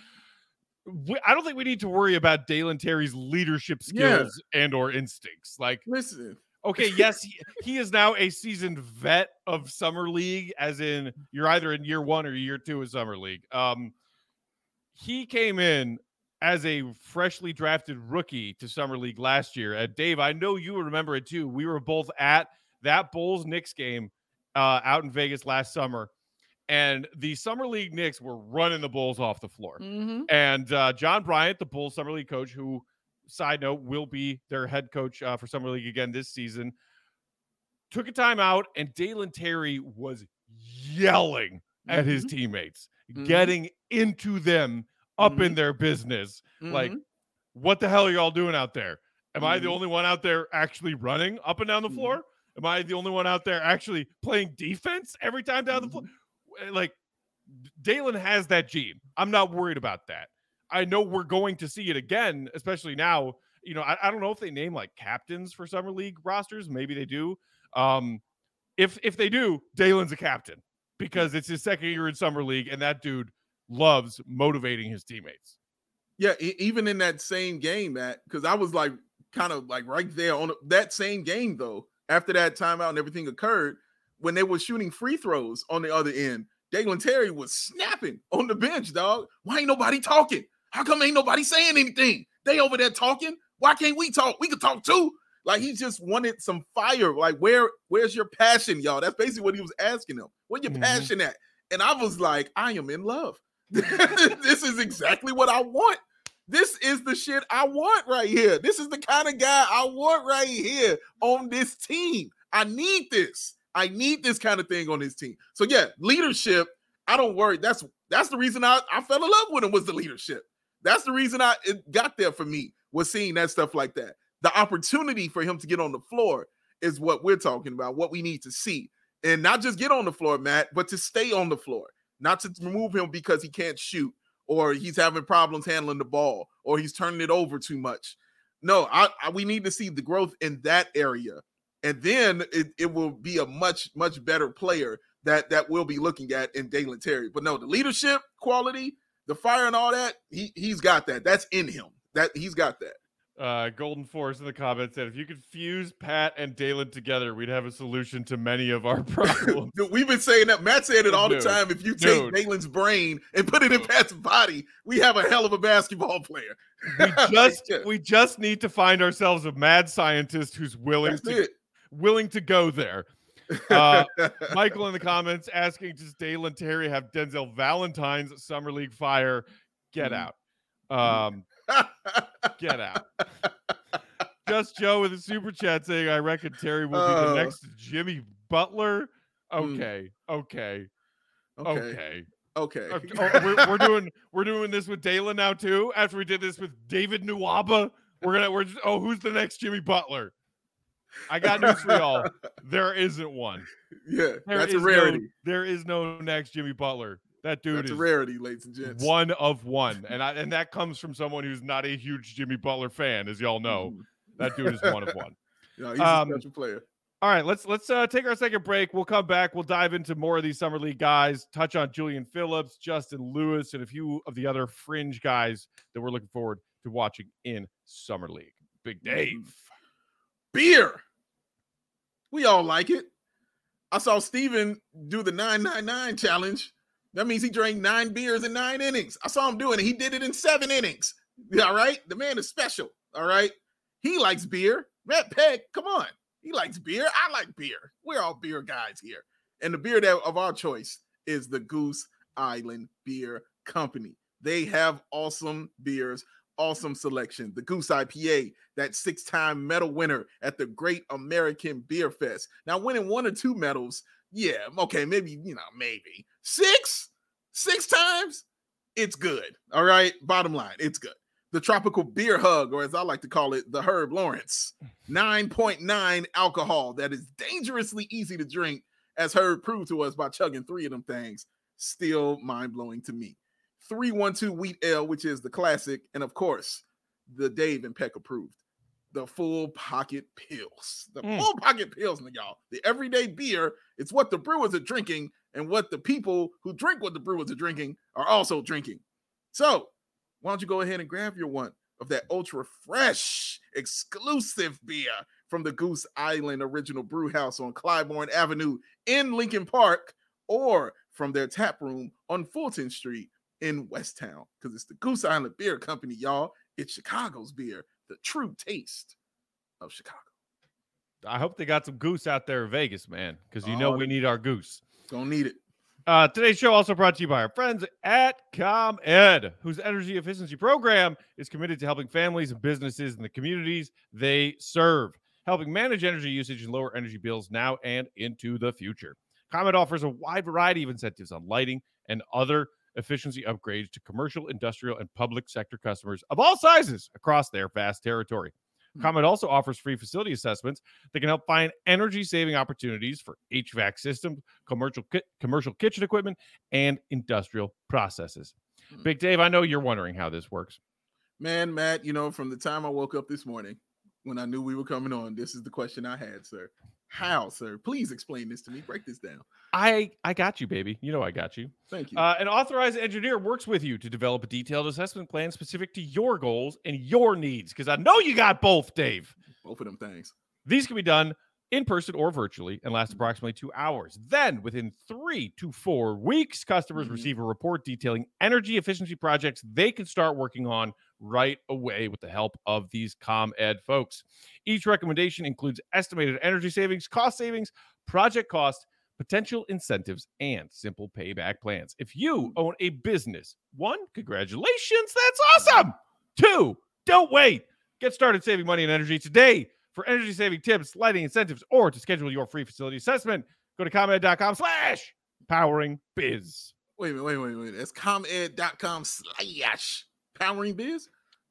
I don't think we need to worry about Dalen Terry's leadership skills yeah. and or instincts. Like, listen, Okay, yes, he, he, is now a seasoned vet of summer league, as in you're either in year one or year two of summer league. Um, he came in as a freshly drafted rookie to summer league last year. And Dave, I know you remember it too. We were both at that Bulls Knicks game uh, out in Vegas last summer, and the summer league Knicks were running the Bulls off the floor. Mm-hmm. And uh, John Bryant, the Bulls summer league coach, who side note, will be their head coach uh, for Summer League again this season. Took a timeout, and Dalen Terry was yelling at mm-hmm. his teammates, mm-hmm. getting into them up mm-hmm. in their business. Like, mm-hmm. what the hell are y'all doing out there? Am I the mm-hmm. only one out there actually running up and down the mm-hmm. floor? Am I the only one out there actually playing defense every time down the floor? Like, Dalen has that gene. I'm not worried about that. I know we're going to see it again, especially now. You know, I, I don't know if they name like captains for summer league rosters. Maybe they do. Um, if if they do, Dalen's a captain because it's his second year in summer league, and that dude loves motivating his teammates. Yeah, even in that same game, Matt, because I was like kind of like right there on that same game though. After that timeout and everything occurred, when they were shooting free throws on the other end, Dalen Terry was snapping on the bench, dog. Why ain't nobody talking? How come ain't nobody saying anything? They over there talking. Why can't we talk? We could talk too. Like he just wanted some fire. Like where where's your passion, y'all? That's basically what he was asking them. Where your mm-hmm. passion at? And I was like, I am in love. this is exactly what I want. This is the shit I want right here. This is the kind of guy I want right here on this team. I need this. I need this kind of thing on this team. So yeah, leadership. I don't worry. That's that's the reason I, I fell in love with him was the leadership. That's the reason I it got there for me was seeing that stuff like that. The opportunity for him to get on the floor is what we're talking about, what we need to see. And not just get on the floor, Matt, but to stay on the floor, not to remove him because he can't shoot or he's having problems handling the ball or he's turning it over too much. No, I, I, we need to see the growth in that area. And then it, it will be a much, much better player that that we'll be looking at in Dalen Terry. But no, the leadership quality, the fire and all that, he he's got that. That's in him. That he's got that. Uh, Golden Force in the comments said, if you could fuse Pat and Dalen together, we'd have a solution to many of our problems. We've been saying that. Matt said it all Dude. the time. If you take Dude. Dalen's brain and put it in Pat's body, we have a hell of a basketball player. we just we just need to find ourselves a mad scientist who's willing That's to it. willing to go there. Uh, Michael in the comments asking, does Dalen Terry have Denzel Valentine's summer league fire? Get mm. out. Um, Get out. Just Joe with a super chat saying, I reckon Terry will be uh, the next Jimmy Butler. Okay. Okay. Okay. Okay. okay. Oh, we're, we're, doing we're doing this with Dalen now too. After we did this with David Nwaba, we're gonna we're just, oh who's the next Jimmy Butler? I got news for y'all. There isn't one. Yeah, there that's a rarity. No, there is no next Jimmy Butler. That dude That's is a rarity, ladies and gents. One of one. And I, and that comes from someone who's not a huge Jimmy Butler fan, as y'all know. Mm. That dude is one of one. Yeah, he's um, a special player. All right, let's let's uh, take our second break. We'll come back. We'll dive into more of these summer league guys. Touch on Julian Phillips, Justin Lewis, and a few of the other fringe guys that we're looking forward to watching in summer league. Big mm-hmm. Dave, beer. We all like it. I saw Steven do the 999 challenge that means he drank nine beers in nine innings. I saw him doing it. He did it in seven innings. All right. The man is special. All right. He likes beer. Matt Peck, come on. He likes beer. I like beer. We're all beer guys here. And the beer that of our choice is the Goose Island Beer Company. They have awesome beers, awesome selection. The Goose IPA, that six time medal winner at the Great American Beer Fest. Now, winning one or two medals yeah, okay, maybe, you know, maybe six, six times, it's good. All right. Bottom line, it's good. The tropical beer hug, or as I like to call it, the Herb Lawrence, 9.9 alcohol that is dangerously easy to drink, as Herb proved to us by chugging three of them things. Still mind blowing to me. 312 wheat ale, which is the classic, and of course, the Dave and Peck approved the full pocket pills. The mm. full pocket pills, y'all. The everyday beer. It's what the brewers are drinking, and what the people who drink what the brewers are drinking are also drinking. So, why don't you go ahead and grab your one of that ultra fresh, exclusive beer from the Goose Island Original Brew House on Clybourn Avenue in Lincoln Park, or from their tap room on Fulton Street in Westtown. Because it's the Goose Island Beer Company, y'all. It's Chicago's beer the true taste of Chicago. I hope they got some goose out there in Vegas, man, because you know we need our goose. Gonna need it. Uh, today's show also brought to you by our friends at ComEd, whose energy efficiency program is committed to helping families and businesses in the communities they serve, helping manage energy usage and lower energy bills now and into the future. ComEd offers a wide variety of incentives on lighting and other efficiency upgrades to commercial, industrial, and public sector customers of all sizes across their vast territory. Hmm. ComEd also offers free facility assessments that can help find energy saving opportunities for HVAC systems, commercial ki- commercial kitchen equipment, and industrial processes. Hmm. Big Dave, I know you're wondering how this works. Man, Matt, you know, from the time I woke up this morning when I knew we were coming on, this is the question I had, sir. How, sir? Please explain this to me. Break this down. I I got you, baby. You know I got you. Thank you. Uh, an authorized engineer works with you to develop a detailed assessment plan specific to your goals and your needs. Because I know you got both, Dave. Both of them things. These can be done in person or virtually and last approximately two hours. Then, within three to four weeks, customers mm-hmm. receive a report detailing energy efficiency projects they can start working on right away with the help of these ComEd folks. Each recommendation includes estimated energy savings, cost savings, project cost, potential incentives, and simple payback plans. If you hmm. own a business, one, congratulations, that's awesome. Two, don't wait. Get started saving money and energy today. For energy saving tips, lighting incentives, or to schedule your free facility assessment, go to comed.com slash powering biz. Wait a minute, wait, wait, wait. That's comed.com slash powering biz.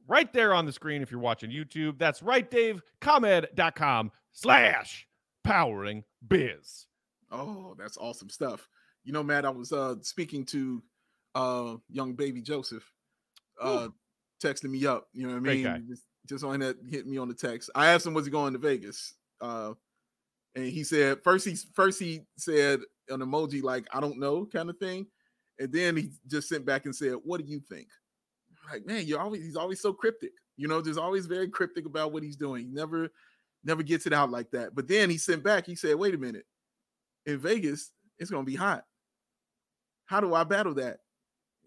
Right there on the screen if you're watching YouTube. That's right, Dave, comed.com slash powering biz. Oh, that's awesome stuff. You know, Matt, I was uh speaking to uh young baby Joseph, uh texting me up. You know what I mean? Just, just on that hit me on the text. I asked him, was he going to Vegas? Uh and he said first he first he said an emoji like I don't know kind of thing. And then he just sent back and said, What do you think? Like, man, you're always he's always so cryptic, you know, just always very cryptic about what he's doing. He never, never gets it out like that. But then he sent back, he said, Wait a minute, in Vegas, it's gonna be hot. How do I battle that?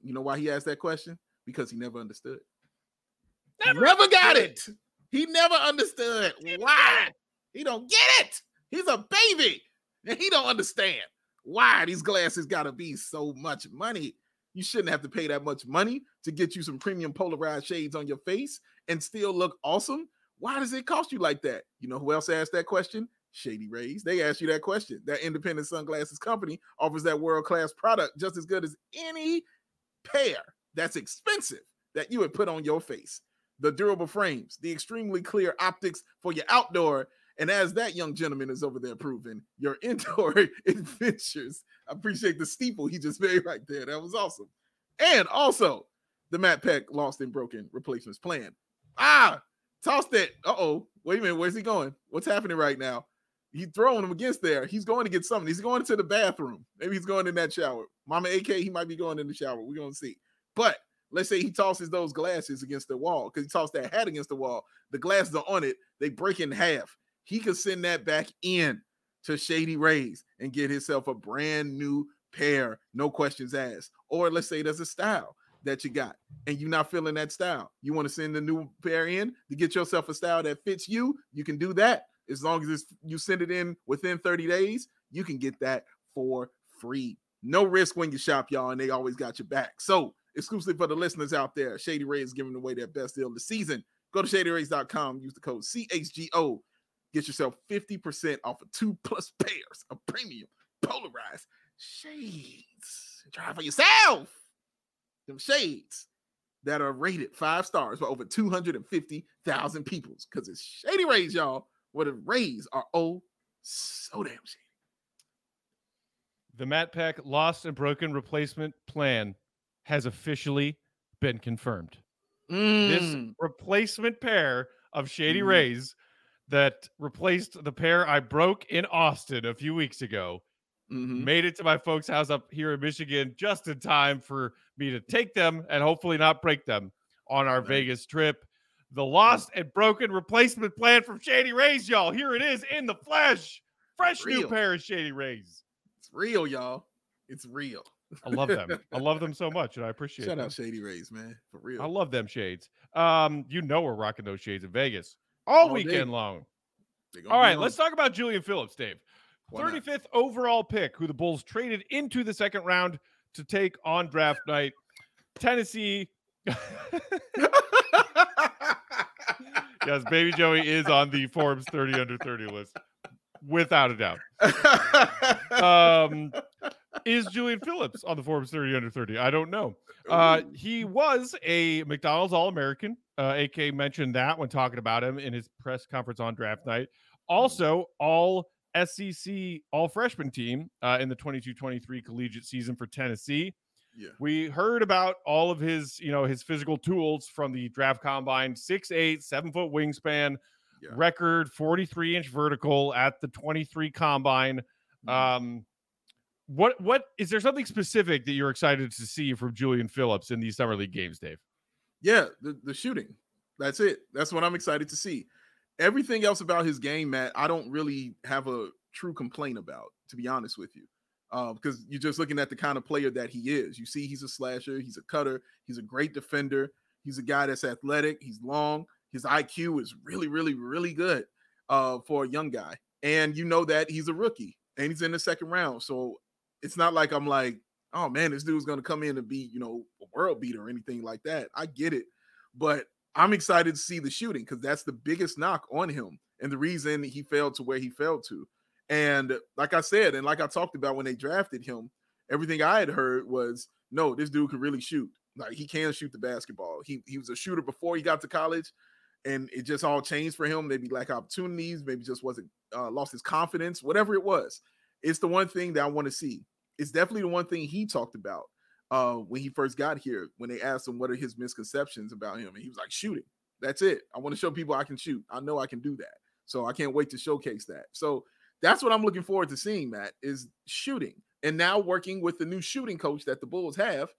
You know why he asked that question? Because he never understood. Never, never got it. He never understood why. He don't get it. He's a baby and he don't understand why these glasses gotta be so much money. You shouldn't have to pay that much money to get you some premium polarized shades on your face and still look awesome. Why does it cost you like that? You know who else asked that question? Shady Rays. They asked you that question. That independent sunglasses company offers that world class product just as good as any pair that's expensive that you would put on your face. The durable frames, the extremely clear optics for your outdoor and as that young gentleman is over there proving your indoor adventures, I appreciate the steeple he just made right there. That was awesome. And also the Matt Peck lost and broken replacements plan. Ah, tossed it. Uh oh. Wait a minute. Where's he going? What's happening right now? He's throwing him against there. He's going to get something. He's going to the bathroom. Maybe he's going in that shower. Mama AK, he might be going in the shower. We're going to see. But let's say he tosses those glasses against the wall because he tossed that hat against the wall. The glasses are on it. They break in half he could send that back in to Shady Rays and get himself a brand new pair, no questions asked. Or let's say there's a style that you got and you're not feeling that style. You want to send the new pair in to get yourself a style that fits you, you can do that. As long as you send it in within 30 days, you can get that for free. No risk when you shop, y'all, and they always got your back. So, exclusively for the listeners out there, Shady Rays is giving away their best deal of the season. Go to shadyrays.com, use the code CHGO Get yourself 50% off of two plus pairs of premium polarized shades. Try for yourself. Them shades that are rated five stars by over 250,000 people because it's Shady Rays, y'all, where the Rays are oh so damn shady. The Matt Peck lost and broken replacement plan has officially been confirmed. Mm. This replacement pair of Shady mm. Rays that replaced the pair I broke in Austin a few weeks ago. Mm-hmm. Made it to my folks' house up here in Michigan just in time for me to take them and hopefully not break them on our Vegas trip. The lost and broken replacement plan from Shady Rays, y'all. Here it is in the flesh. Fresh new pair of Shady Rays. It's real, y'all. It's real. I love them. I love them so much, and I appreciate. It. Shout them. out Shady Rays, man, for real. I love them shades. Um, you know we're rocking those shades in Vegas all, all weekend day. long. All right, let's talk about Julian Phillips, Dave. 35th overall pick, who the Bulls traded into the second round to take on draft night. Tennessee. yes, Baby Joey is on the Forbes 30 under 30 list, without a doubt. um, is Julian Phillips on the Forbes 30 under 30? I don't know. Uh, he was a McDonald's All American. Uh, AK mentioned that when talking about him in his press conference on draft night. Also, all SEC all freshman team uh, in the 22 23 collegiate season for Tennessee. Yeah. We heard about all of his, you know, his physical tools from the draft combine, six eight, seven foot wingspan, yeah. record 43 inch vertical at the 23 combine. Mm-hmm. Um, what what is there something specific that you're excited to see from Julian Phillips in these summer league games, Dave? Yeah, the, the shooting. That's it. That's what I'm excited to see. Everything else about his game, Matt, I don't really have a true complaint about, to be honest with you. Because you're just looking at the kind of player that he is. You see, he's a slasher, he's a cutter, he's a great defender, he's a guy that's athletic, he's long, his IQ is really, really, really good uh, for a young guy. And you know that he's a rookie and he's in the second round. So it's not like I'm like, oh man, this dude's gonna come in and be, you know, a world beater or anything like that. I get it, but I'm excited to see the shooting because that's the biggest knock on him and the reason he failed to where he failed to. And like I said, and like I talked about when they drafted him, everything I had heard was no, this dude can really shoot. Like he can shoot the basketball. He he was a shooter before he got to college, and it just all changed for him. Maybe lack opportunities, maybe just wasn't uh, lost his confidence, whatever it was. It's the one thing that I want to see. It's definitely the one thing he talked about uh, when he first got here. When they asked him what are his misconceptions about him, and he was like shooting. That's it. I want to show people I can shoot. I know I can do that. So I can't wait to showcase that. So that's what I'm looking forward to seeing, Matt, is shooting. And now working with the new shooting coach that the Bulls have,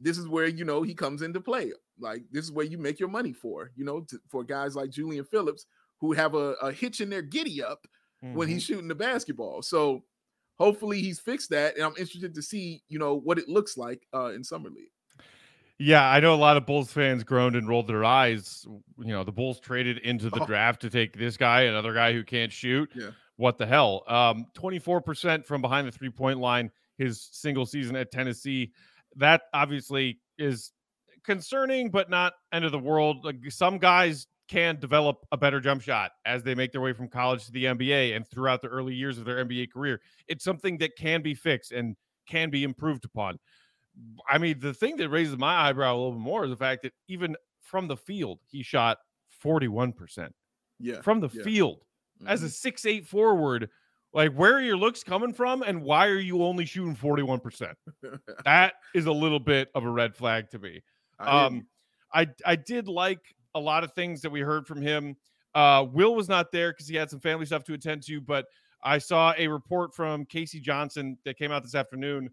this is where you know he comes into play. Like this is where you make your money for, you know, to, for guys like Julian Phillips who have a, a hitch in their giddy up mm-hmm. when he's mm-hmm. shooting the basketball. So hopefully he's fixed that, and I'm interested to see you know what it looks like uh, in summer league. Yeah, I know a lot of Bulls fans groaned and rolled their eyes. You know, the Bulls traded into the oh. draft to take this guy, another guy who can't shoot. Yeah. What the hell? Um, 24% from behind the three point line his single season at Tennessee. That obviously is concerning, but not end of the world. Like some guys can develop a better jump shot as they make their way from college to the NBA and throughout the early years of their NBA career. It's something that can be fixed and can be improved upon. I mean, the thing that raises my eyebrow a little bit more is the fact that even from the field, he shot 41%. Yeah. From the yeah. field mm-hmm. as a mm-hmm. six eight forward. Like, where are your looks coming from? And why are you only shooting 41%? that is a little bit of a red flag to me. I um, I I did like a lot of things that we heard from him. Uh, Will was not there because he had some family stuff to attend to, but I saw a report from K.C. Johnson that came out this afternoon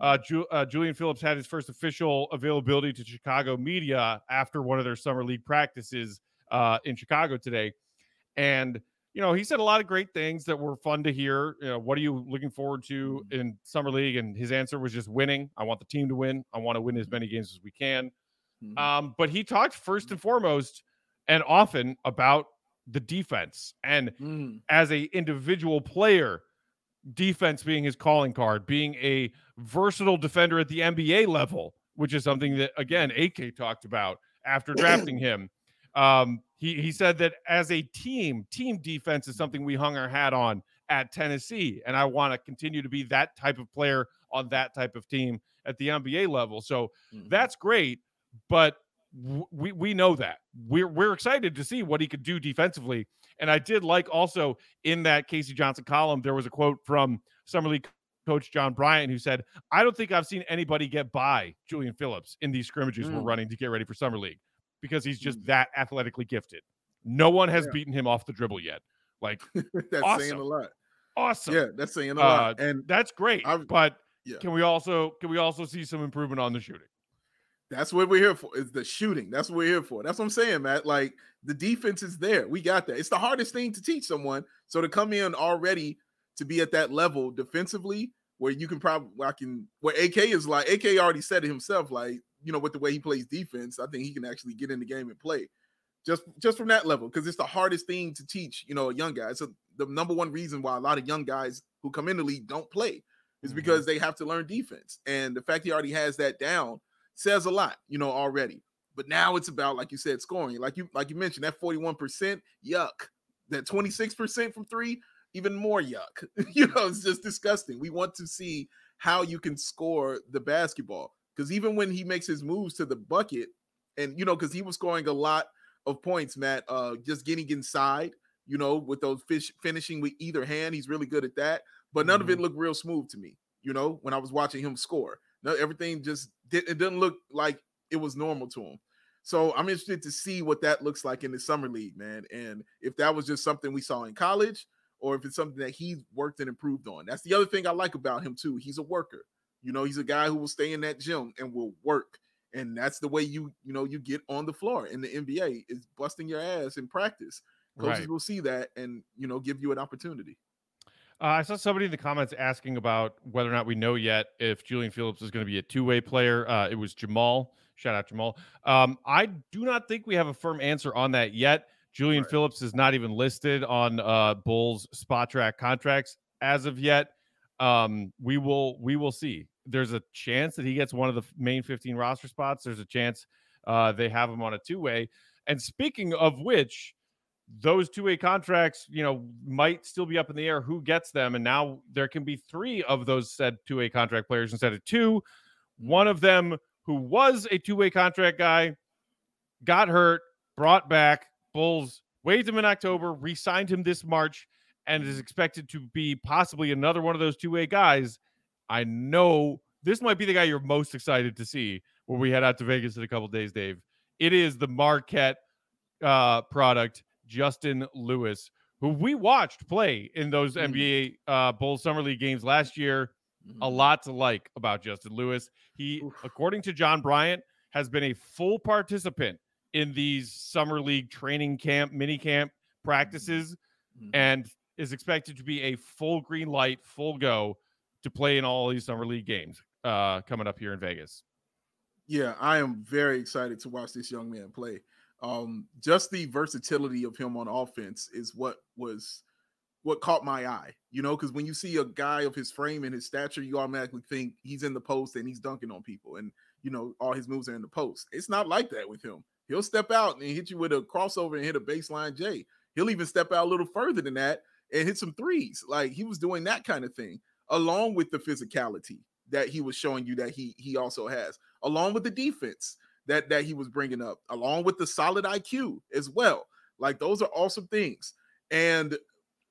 uh, Ju- uh, Julian Phillips had his first official availability to Chicago media after one of their summer league practices uh, in Chicago today, and you know he said a lot of great things that were fun to hear. You know, what are you looking forward to mm-hmm. in summer league? And his answer was just winning. I want the team to win. I want to win as many games as we can. Mm-hmm. Um, but he talked first and foremost and often about the defense and mm. as a individual player defense being his calling card, being a versatile defender at the NBA level, which is something that again AK talked about after drafting him. Um, he he said that as a team, team defense is something we hung our hat on at Tennessee, and I want to continue to be that type of player on that type of team at the NBA level. So mm-hmm. that's great, but we we know that we're we're excited to see what he could do defensively. And I did like also in that K.C. Johnson column, there was a quote from Summer League coach John Bryant who said, I don't think I've seen anybody get by Julian Phillips in these scrimmages mm. we're running to get ready for Summer League because he's just mm. that athletically gifted. No one has yeah. beaten him off the dribble yet. Like, that's awesome. saying a lot. Awesome. Yeah, that's saying a lot. Uh, and that's great. I've, but yeah. can we also can we also see some improvement on the shooting? That's what we're here for. Is the shooting. That's what we're here for. That's what I'm saying, Matt. Like the defense is there. We got that. It's the hardest thing to teach someone. So to come in already to be at that level defensively, where you can probably I can where AK is like AK already said it himself, like, you know, with the way he plays defense, I think he can actually get in the game and play. Just just from that level, because it's the hardest thing to teach, you know, a young guy. So the number one reason why a lot of young guys who come in the league don't play is mm-hmm. because they have to learn defense. And the fact he already has that down says a lot, you know, already. But now it's about, like you said, scoring. Like you, like you mentioned, that 41%, yuck. That 26% from three, even more yuck. you know, it's just disgusting. We want to see how you can score the basketball. Because even when he makes his moves to the bucket, and you know, because he was scoring a lot of points, Matt, uh, just getting inside, you know, with those fish finishing with either hand. He's really good at that. But none mm-hmm. of it mm-hmm. looked real smooth to me, you know, when I was watching him score. No, everything just did, it didn't look like it was normal to him. So I'm interested to see what that looks like in the summer league, man. And if that was just something we saw in college, or if it's something that he's worked and improved on. That's the other thing I like about him too. He's a worker. You know, he's a guy who will stay in that gym and will work. And that's the way you, you know, you get on the floor in the NBA is busting your ass in practice. Coaches right. will see that and you know give you an opportunity. Uh, I saw somebody in the comments asking about whether or not we know yet if Julian Phillips is going to be a two way player. Uh, it was Jamal. Shout out Jamal. Um, I do not think we have a firm answer on that yet. Julian right. Phillips is not even listed on uh, Bulls track contracts as of yet. Um, we will we will see. There's a chance that he gets one of the main 15 roster spots. There's a chance uh, they have him on a two way. And speaking of which, those two way contracts, you know, might still be up in the air who gets them. And now there can be three of those said two way contract players instead of two. One of them who was a two way contract guy, got hurt, brought back. Bulls waived him in October, re signed him this March, and is expected to be possibly another one of those two way guys. I know this might be the guy you're most excited to see when we head out to Vegas in a couple days, Dave. It is the Marquette uh, product, Justin Lewis, who we watched play in those mm. NBA uh, Bulls Summer League games last year. Mm. A lot to like about Justin Lewis. He, Oof. according to John Bryant, has been a full participant in these Summer League training camp, mini camp practices, mm. and is expected to be a full green light, full go to play in all these Summer League games uh, coming up here in Vegas. Yeah, I am very excited to watch this young man play. Um, just the versatility of him on offense is what was what caught my eye, you know, because when you see a guy of his frame and his stature, you automatically think he's in the post and he's dunking on people, and you know all his moves are in the post. It's not like that with him. He'll step out and hit you with a crossover and hit a baseline J. He'll even step out a little further than that and hit some threes. Like he was doing that kind of thing, along with the physicality that he was showing you that he he also has, along with the defense that that he was bringing up, along with the solid IQ as well. Like those are awesome things. And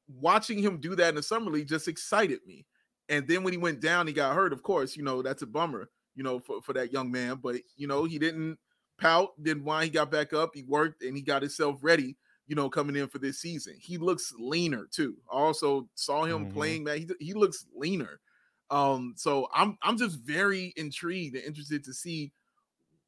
watching him do that in the summer league just excited me. And then when he went down, he got hurt. Of course, you know that's a bummer, you know, for, for that young man. But you know, he didn't pout. Then why he got back up, he worked and he got himself ready. You know, coming in for this season, he looks leaner too. I also saw him mm-hmm. playing that he he looks leaner. Um, so I'm I'm just very intrigued and interested to see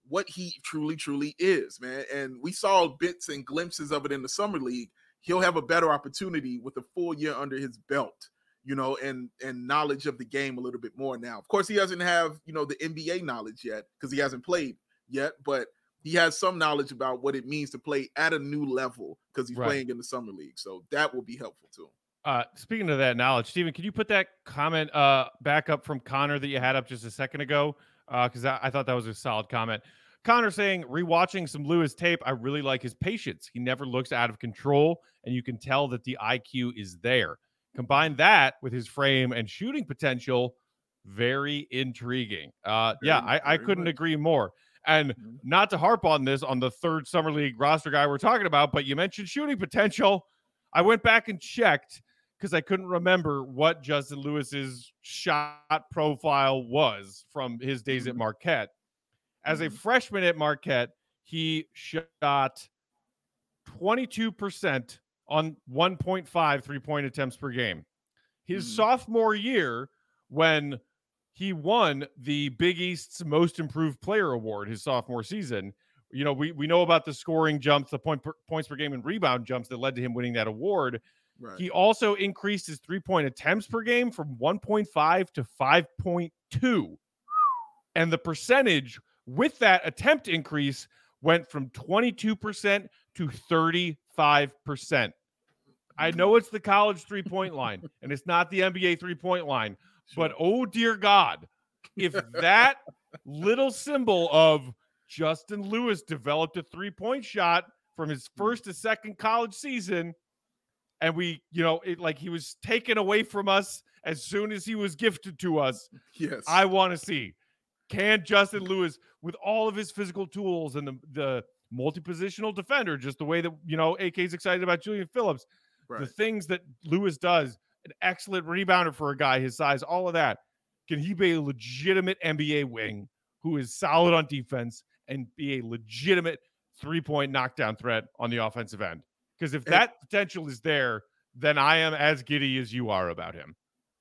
what he truly, truly is, man. And we saw bits and glimpses of it in the summer league. He'll have a better opportunity with a full year under his belt, you know, and and knowledge of the game a little bit more now. Of course, he doesn't have, you know, the NBA knowledge yet because he hasn't played yet, but he has some knowledge about what it means to play at a new level because he's right. playing in the summer league. So that will be helpful to him. Uh, speaking of that knowledge, Stephen, can you put that comment uh, back up from Connor that you had up just a second ago? Because uh, I, I, thought that was a solid comment. Connor saying, rewatching some Lewis tape, I really like his patience. He never looks out of control, and you can tell that the IQ is there. Combine that with his frame and shooting potential, very intriguing. Uh, very, yeah, I, I couldn't much. agree more. And mm-hmm. not to harp on this on the third summer league roster guy we're talking about, but you mentioned shooting potential. I went back and checked because I couldn't remember what Justin Lewis's shot profile was from his days mm-hmm. at Marquette. As mm-hmm. a freshman at Marquette, he shot 22% on 1.5 three point attempts per game. His mm-hmm. sophomore year, when he won the Big East's Most Improved Player Award his sophomore season, you know, we, we know about the scoring jumps, the point per, points per game, and rebound jumps that led to him winning that award. Right. He also increased his three point attempts per game from 1.5 to 5.2. And the percentage with that attempt increase went from 22% to 35%. I know it's the college three point line and it's not the NBA three point line, but oh dear God, if that little symbol of Justin Lewis developed a three point shot from his hmm. first to second college season, and we, you know, it like he was taken away from us as soon as he was gifted to us. Yes. I want to see can Justin Lewis, with all of his physical tools and the, the multi-positional defender, just the way that you know AK is excited about Julian Phillips, right. the things that Lewis does, an excellent rebounder for a guy his size, all of that. Can he be a legitimate NBA wing who is solid on defense and be a legitimate three-point knockdown threat on the offensive end? Because if that potential is there, then I am as giddy as you are about him.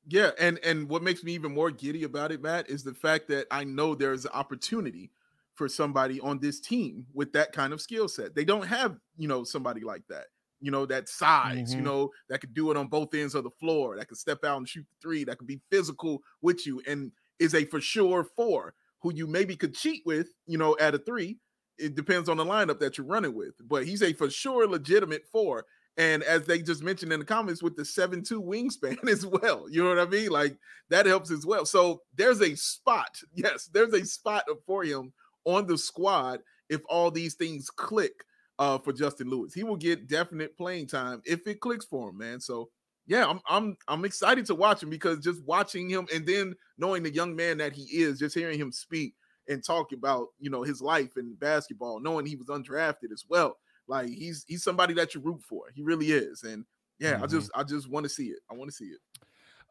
Yeah, and and what makes me even more giddy about it, Matt, is the fact that I know there's an opportunity for somebody on this team with that kind of skill set. They don't have, you know, somebody like that. You know, that size, mm-hmm. you know, that could do it on both ends of the floor, that could step out and shoot the three, that could be physical with you, and is a for sure four who you maybe could cheat with, you know, at a three. It depends on the lineup that you're running with, but he's a for sure legitimate four. And as they just mentioned in the comments, with the 7 2 wingspan as well. You know what I mean? Like that helps as well. So there's a spot. Yes, there's a spot for him on the squad if all these things click uh, for Justin Lewis. He will get definite playing time if it clicks for him, man. So yeah, I'm I'm I'm excited to watch him because just watching him and then knowing the young man that he is, just hearing him speak and talk about you know his life and basketball, knowing he was undrafted as well. Like he's he's somebody that you root for. He really is, and yeah, mm-hmm. I just I just want to see it. I want to see it.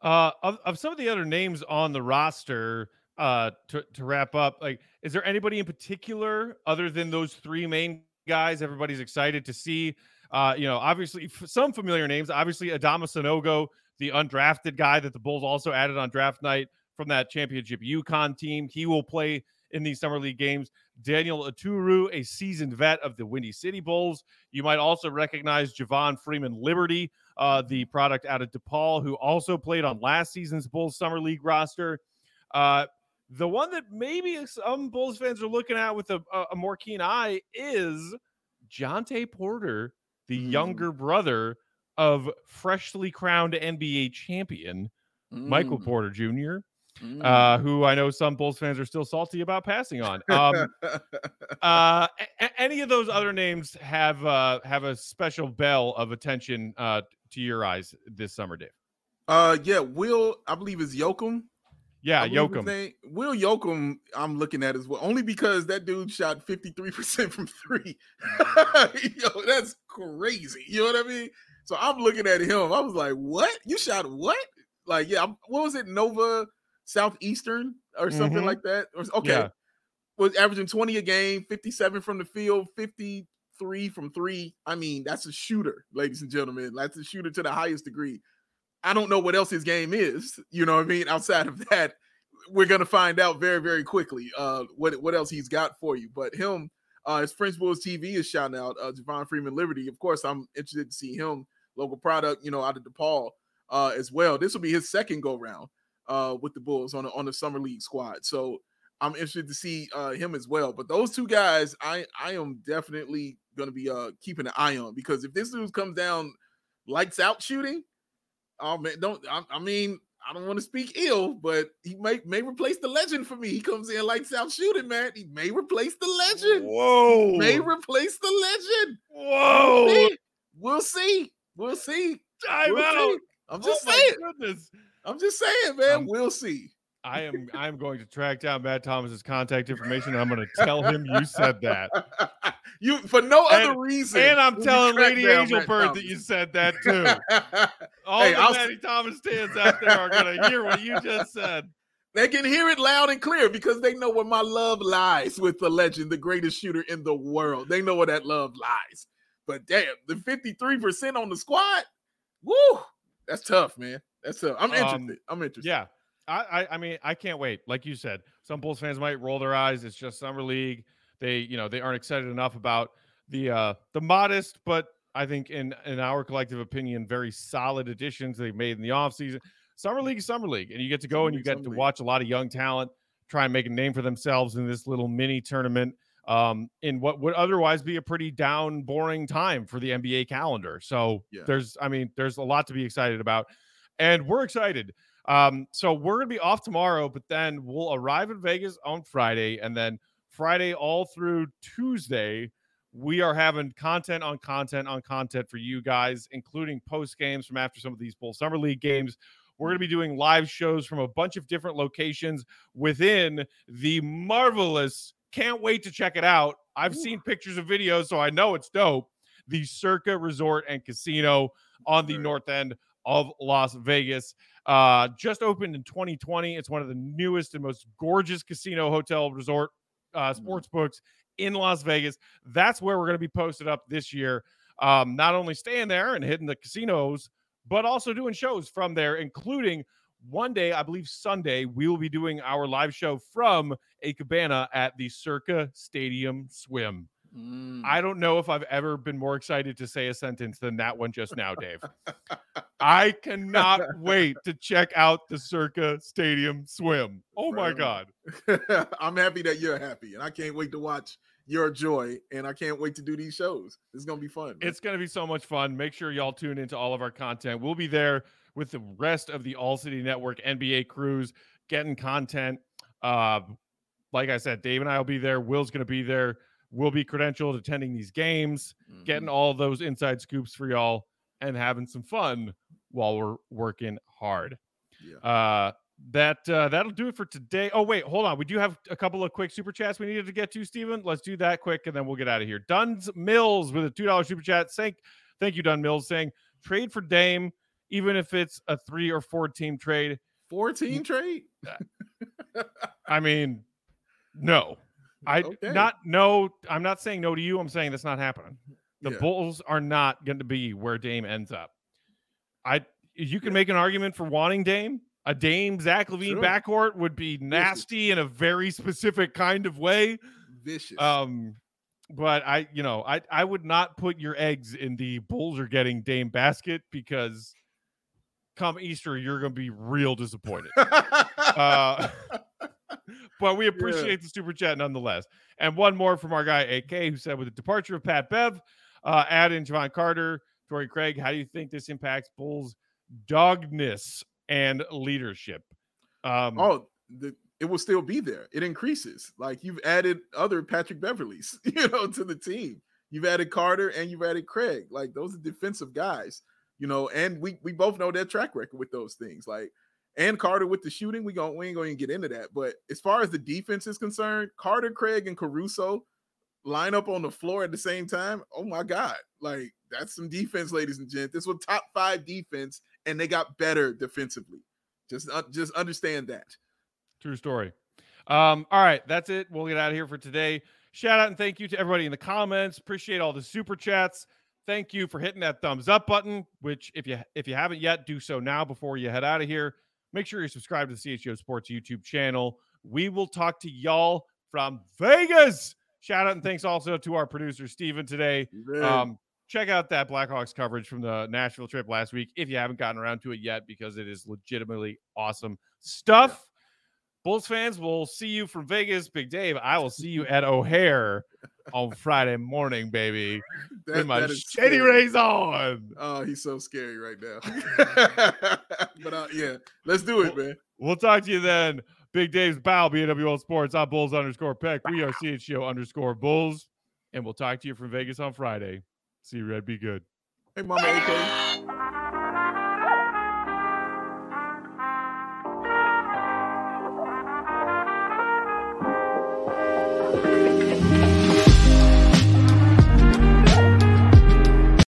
Uh, of, of some of the other names on the roster, uh, to to wrap up, like, is there anybody in particular other than those three main guys? Everybody's excited to see. Uh, you know, obviously some familiar names. Obviously, Adama Sanogo, the undrafted guy that the Bulls also added on draft night from that championship UConn team. He will play in these summer league games. Daniel Oturu, a seasoned vet of the Windy City Bulls. You might also recognize Javon Freeman Liberty, uh, the product out of DePaul, who also played on last season's Bulls summer league roster. Uh, the one that maybe some Bulls fans are looking at with a, a more keen eye is Jontay Porter, the mm. younger brother of freshly crowned NBA champion mm. Michael Porter Jr. Mm. Uh, who I know some Bulls fans are still salty about passing on. Um, uh, a- any of those other names have uh, have a special bell of attention uh, to your eyes this summer, Dave? Uh, yeah, Will I believe is Yoakum. Yeah, Yoakum. Will Yoakum, I'm looking at as well, only because that dude shot 53% from three. Yo, that's crazy. You know what I mean? So I'm looking at him. I was like, what? You shot what? Like, yeah, what was it? Nova Southeastern or something mm-hmm. like that. Okay. Yeah. Was averaging 20 a game, 57 from the field, 53 from three. I mean, that's a shooter, ladies and gentlemen. That's a shooter to the highest degree. I don't know what else his game is. You know what I mean? Outside of that, we're gonna find out very, very quickly uh what what else he's got for you. But him, uh his French Bulls TV is shouting out uh Javon Freeman Liberty. Of course, I'm interested to see him, local product, you know, out of DePaul uh as well. This will be his second go round uh, with the Bulls on the, on the summer league squad. So I'm interested to see uh, him as well. But those two guys, I I am definitely going to be uh, keeping an eye on because if this dude comes down lights out shooting, oh man, don't I, I mean I don't want to speak ill, but he may may replace the legend for me. He comes in lights out shooting, man. He may replace the legend. Whoa, may replace the legend. Whoa, we'll see. We'll see. We'll see. Time we'll out. See. I'm just oh saying. Goodness. I'm just saying, man. Um, we'll see. I am I am going to track down Matt Thomas's contact information and I'm going to tell him you said that. you for no and, other reason. And I'm telling Lady Angel Bird that you said that too. All hey, the I'll Matty Thomas stands out there are going to hear what you just said. They can hear it loud and clear because they know where my love lies with the legend, the greatest shooter in the world. They know where that love lies. But damn, the 53% on the squad, woo, that's tough, man. That's I'm interested. Um, I'm interested. Yeah. I, I, I mean I can't wait. Like you said, some Bulls fans might roll their eyes. It's just summer league. They you know they aren't excited enough about the uh the modest but I think in in our collective opinion very solid additions they've made in the offseason. Summer league is summer league, and you get to go summer and you get to league. watch a lot of young talent try and make a name for themselves in this little mini tournament um, in what would otherwise be a pretty down, boring time for the NBA calendar. So yeah. there's, I mean, there's a lot to be excited about and we're excited. Um, so we're gonna be off tomorrow, but then we'll arrive in Vegas on Friday, and then Friday all through Tuesday, we are having content on content on content for you guys, including post games from after some of these Bull Summer League games. We're going to be doing live shows from a bunch of different locations within the marvelous. Can't wait to check it out. I've Ooh. seen pictures of videos, so I know it's dope. The Circa Resort and Casino on the north end of Las Vegas. Uh, just opened in 2020. It's one of the newest and most gorgeous casino, hotel, resort, uh, mm-hmm. sports books in Las Vegas. That's where we're going to be posted up this year. Um, not only staying there and hitting the casinos, but also doing shows from there, including one day, I believe Sunday, we will be doing our live show from a cabana at the Circa Stadium Swim. Mm. I don't know if I've ever been more excited to say a sentence than that one just now, Dave. I cannot wait to check out the Circa Stadium swim. Oh my God. I'm happy that you're happy, and I can't wait to watch your joy, and I can't wait to do these shows. It's going to be fun. Man. It's going to be so much fun. Make sure y'all tune into all of our content. We'll be there with the rest of the All City Network NBA crews getting content. Uh, like I said, Dave and I will be there. Will's going to be there will be credentialed attending these games, mm-hmm. getting all those inside scoops for y'all, and having some fun while we're working hard. Yeah. Uh, that uh, that'll do it for today. Oh wait, hold on. We do have a couple of quick super chats we needed to get to, Steven. Let's do that quick, and then we'll get out of here. Duns Mills with a two dollar super chat. Thank, thank you, Dun Mills, saying trade for Dame, even if it's a three or four team trade. Four team trade? I mean, no. I okay. not no. I'm not saying no to you. I'm saying that's not happening. The yeah. Bulls are not going to be where Dame ends up. I you can make an argument for wanting Dame. A Dame Zach LaVine sure. backcourt would be nasty Vicious. in a very specific kind of way. Vicious. Um, but I, you know, I I would not put your eggs in the Bulls are getting Dame basket because come Easter you're going to be real disappointed. uh, but we appreciate yeah. the super chat nonetheless. And one more from our guy AK who said, with the departure of Pat Bev, uh, add in Jevon Carter, Torrey Craig. How do you think this impacts Bulls' dogness and leadership? Um, oh, the, it will still be there. It increases. Like you've added other Patrick Beverleys, you know, to the team. You've added Carter and you've added Craig. Like those are defensive guys, you know, and we we both know their track record with those things. Like and Carter with the shooting, we going we ain't going to get into that. But as far as the defense is concerned, Carter, Craig, and Caruso line up on the floor at the same time. Oh my God, like that's some defense, ladies and gents. This was top five defense, and they got better defensively. Just uh, just understand that. True story. Um, all right, that's it. We'll get out of here for today. Shout out and thank you to everybody in the comments. Appreciate all the super chats. Thank you for hitting that thumbs up button, which if you if you haven't yet, do so now before you head out of here. Make sure you're subscribed to the CHGO Sports YouTube channel. We will talk to y'all from Vegas. Shout out and thanks also to our producer Steven today. Um, check out that Blackhawks coverage from the Nashville trip last week if you haven't gotten around to it yet, because it is legitimately awesome stuff. Bulls fans, we'll see you from Vegas. Big Dave, I will see you at O'Hare on Friday morning, baby. That, with my shady rays on. Oh, he's so scary right now. but uh, yeah, let's do it, we'll, man. We'll talk to you then. Big Dave's Bow, BWL Sports, I'm Bulls underscore Peck. We are CHGO underscore Bulls. And we'll talk to you from Vegas on Friday. See you, Red. Be good. Hey, Mama AK.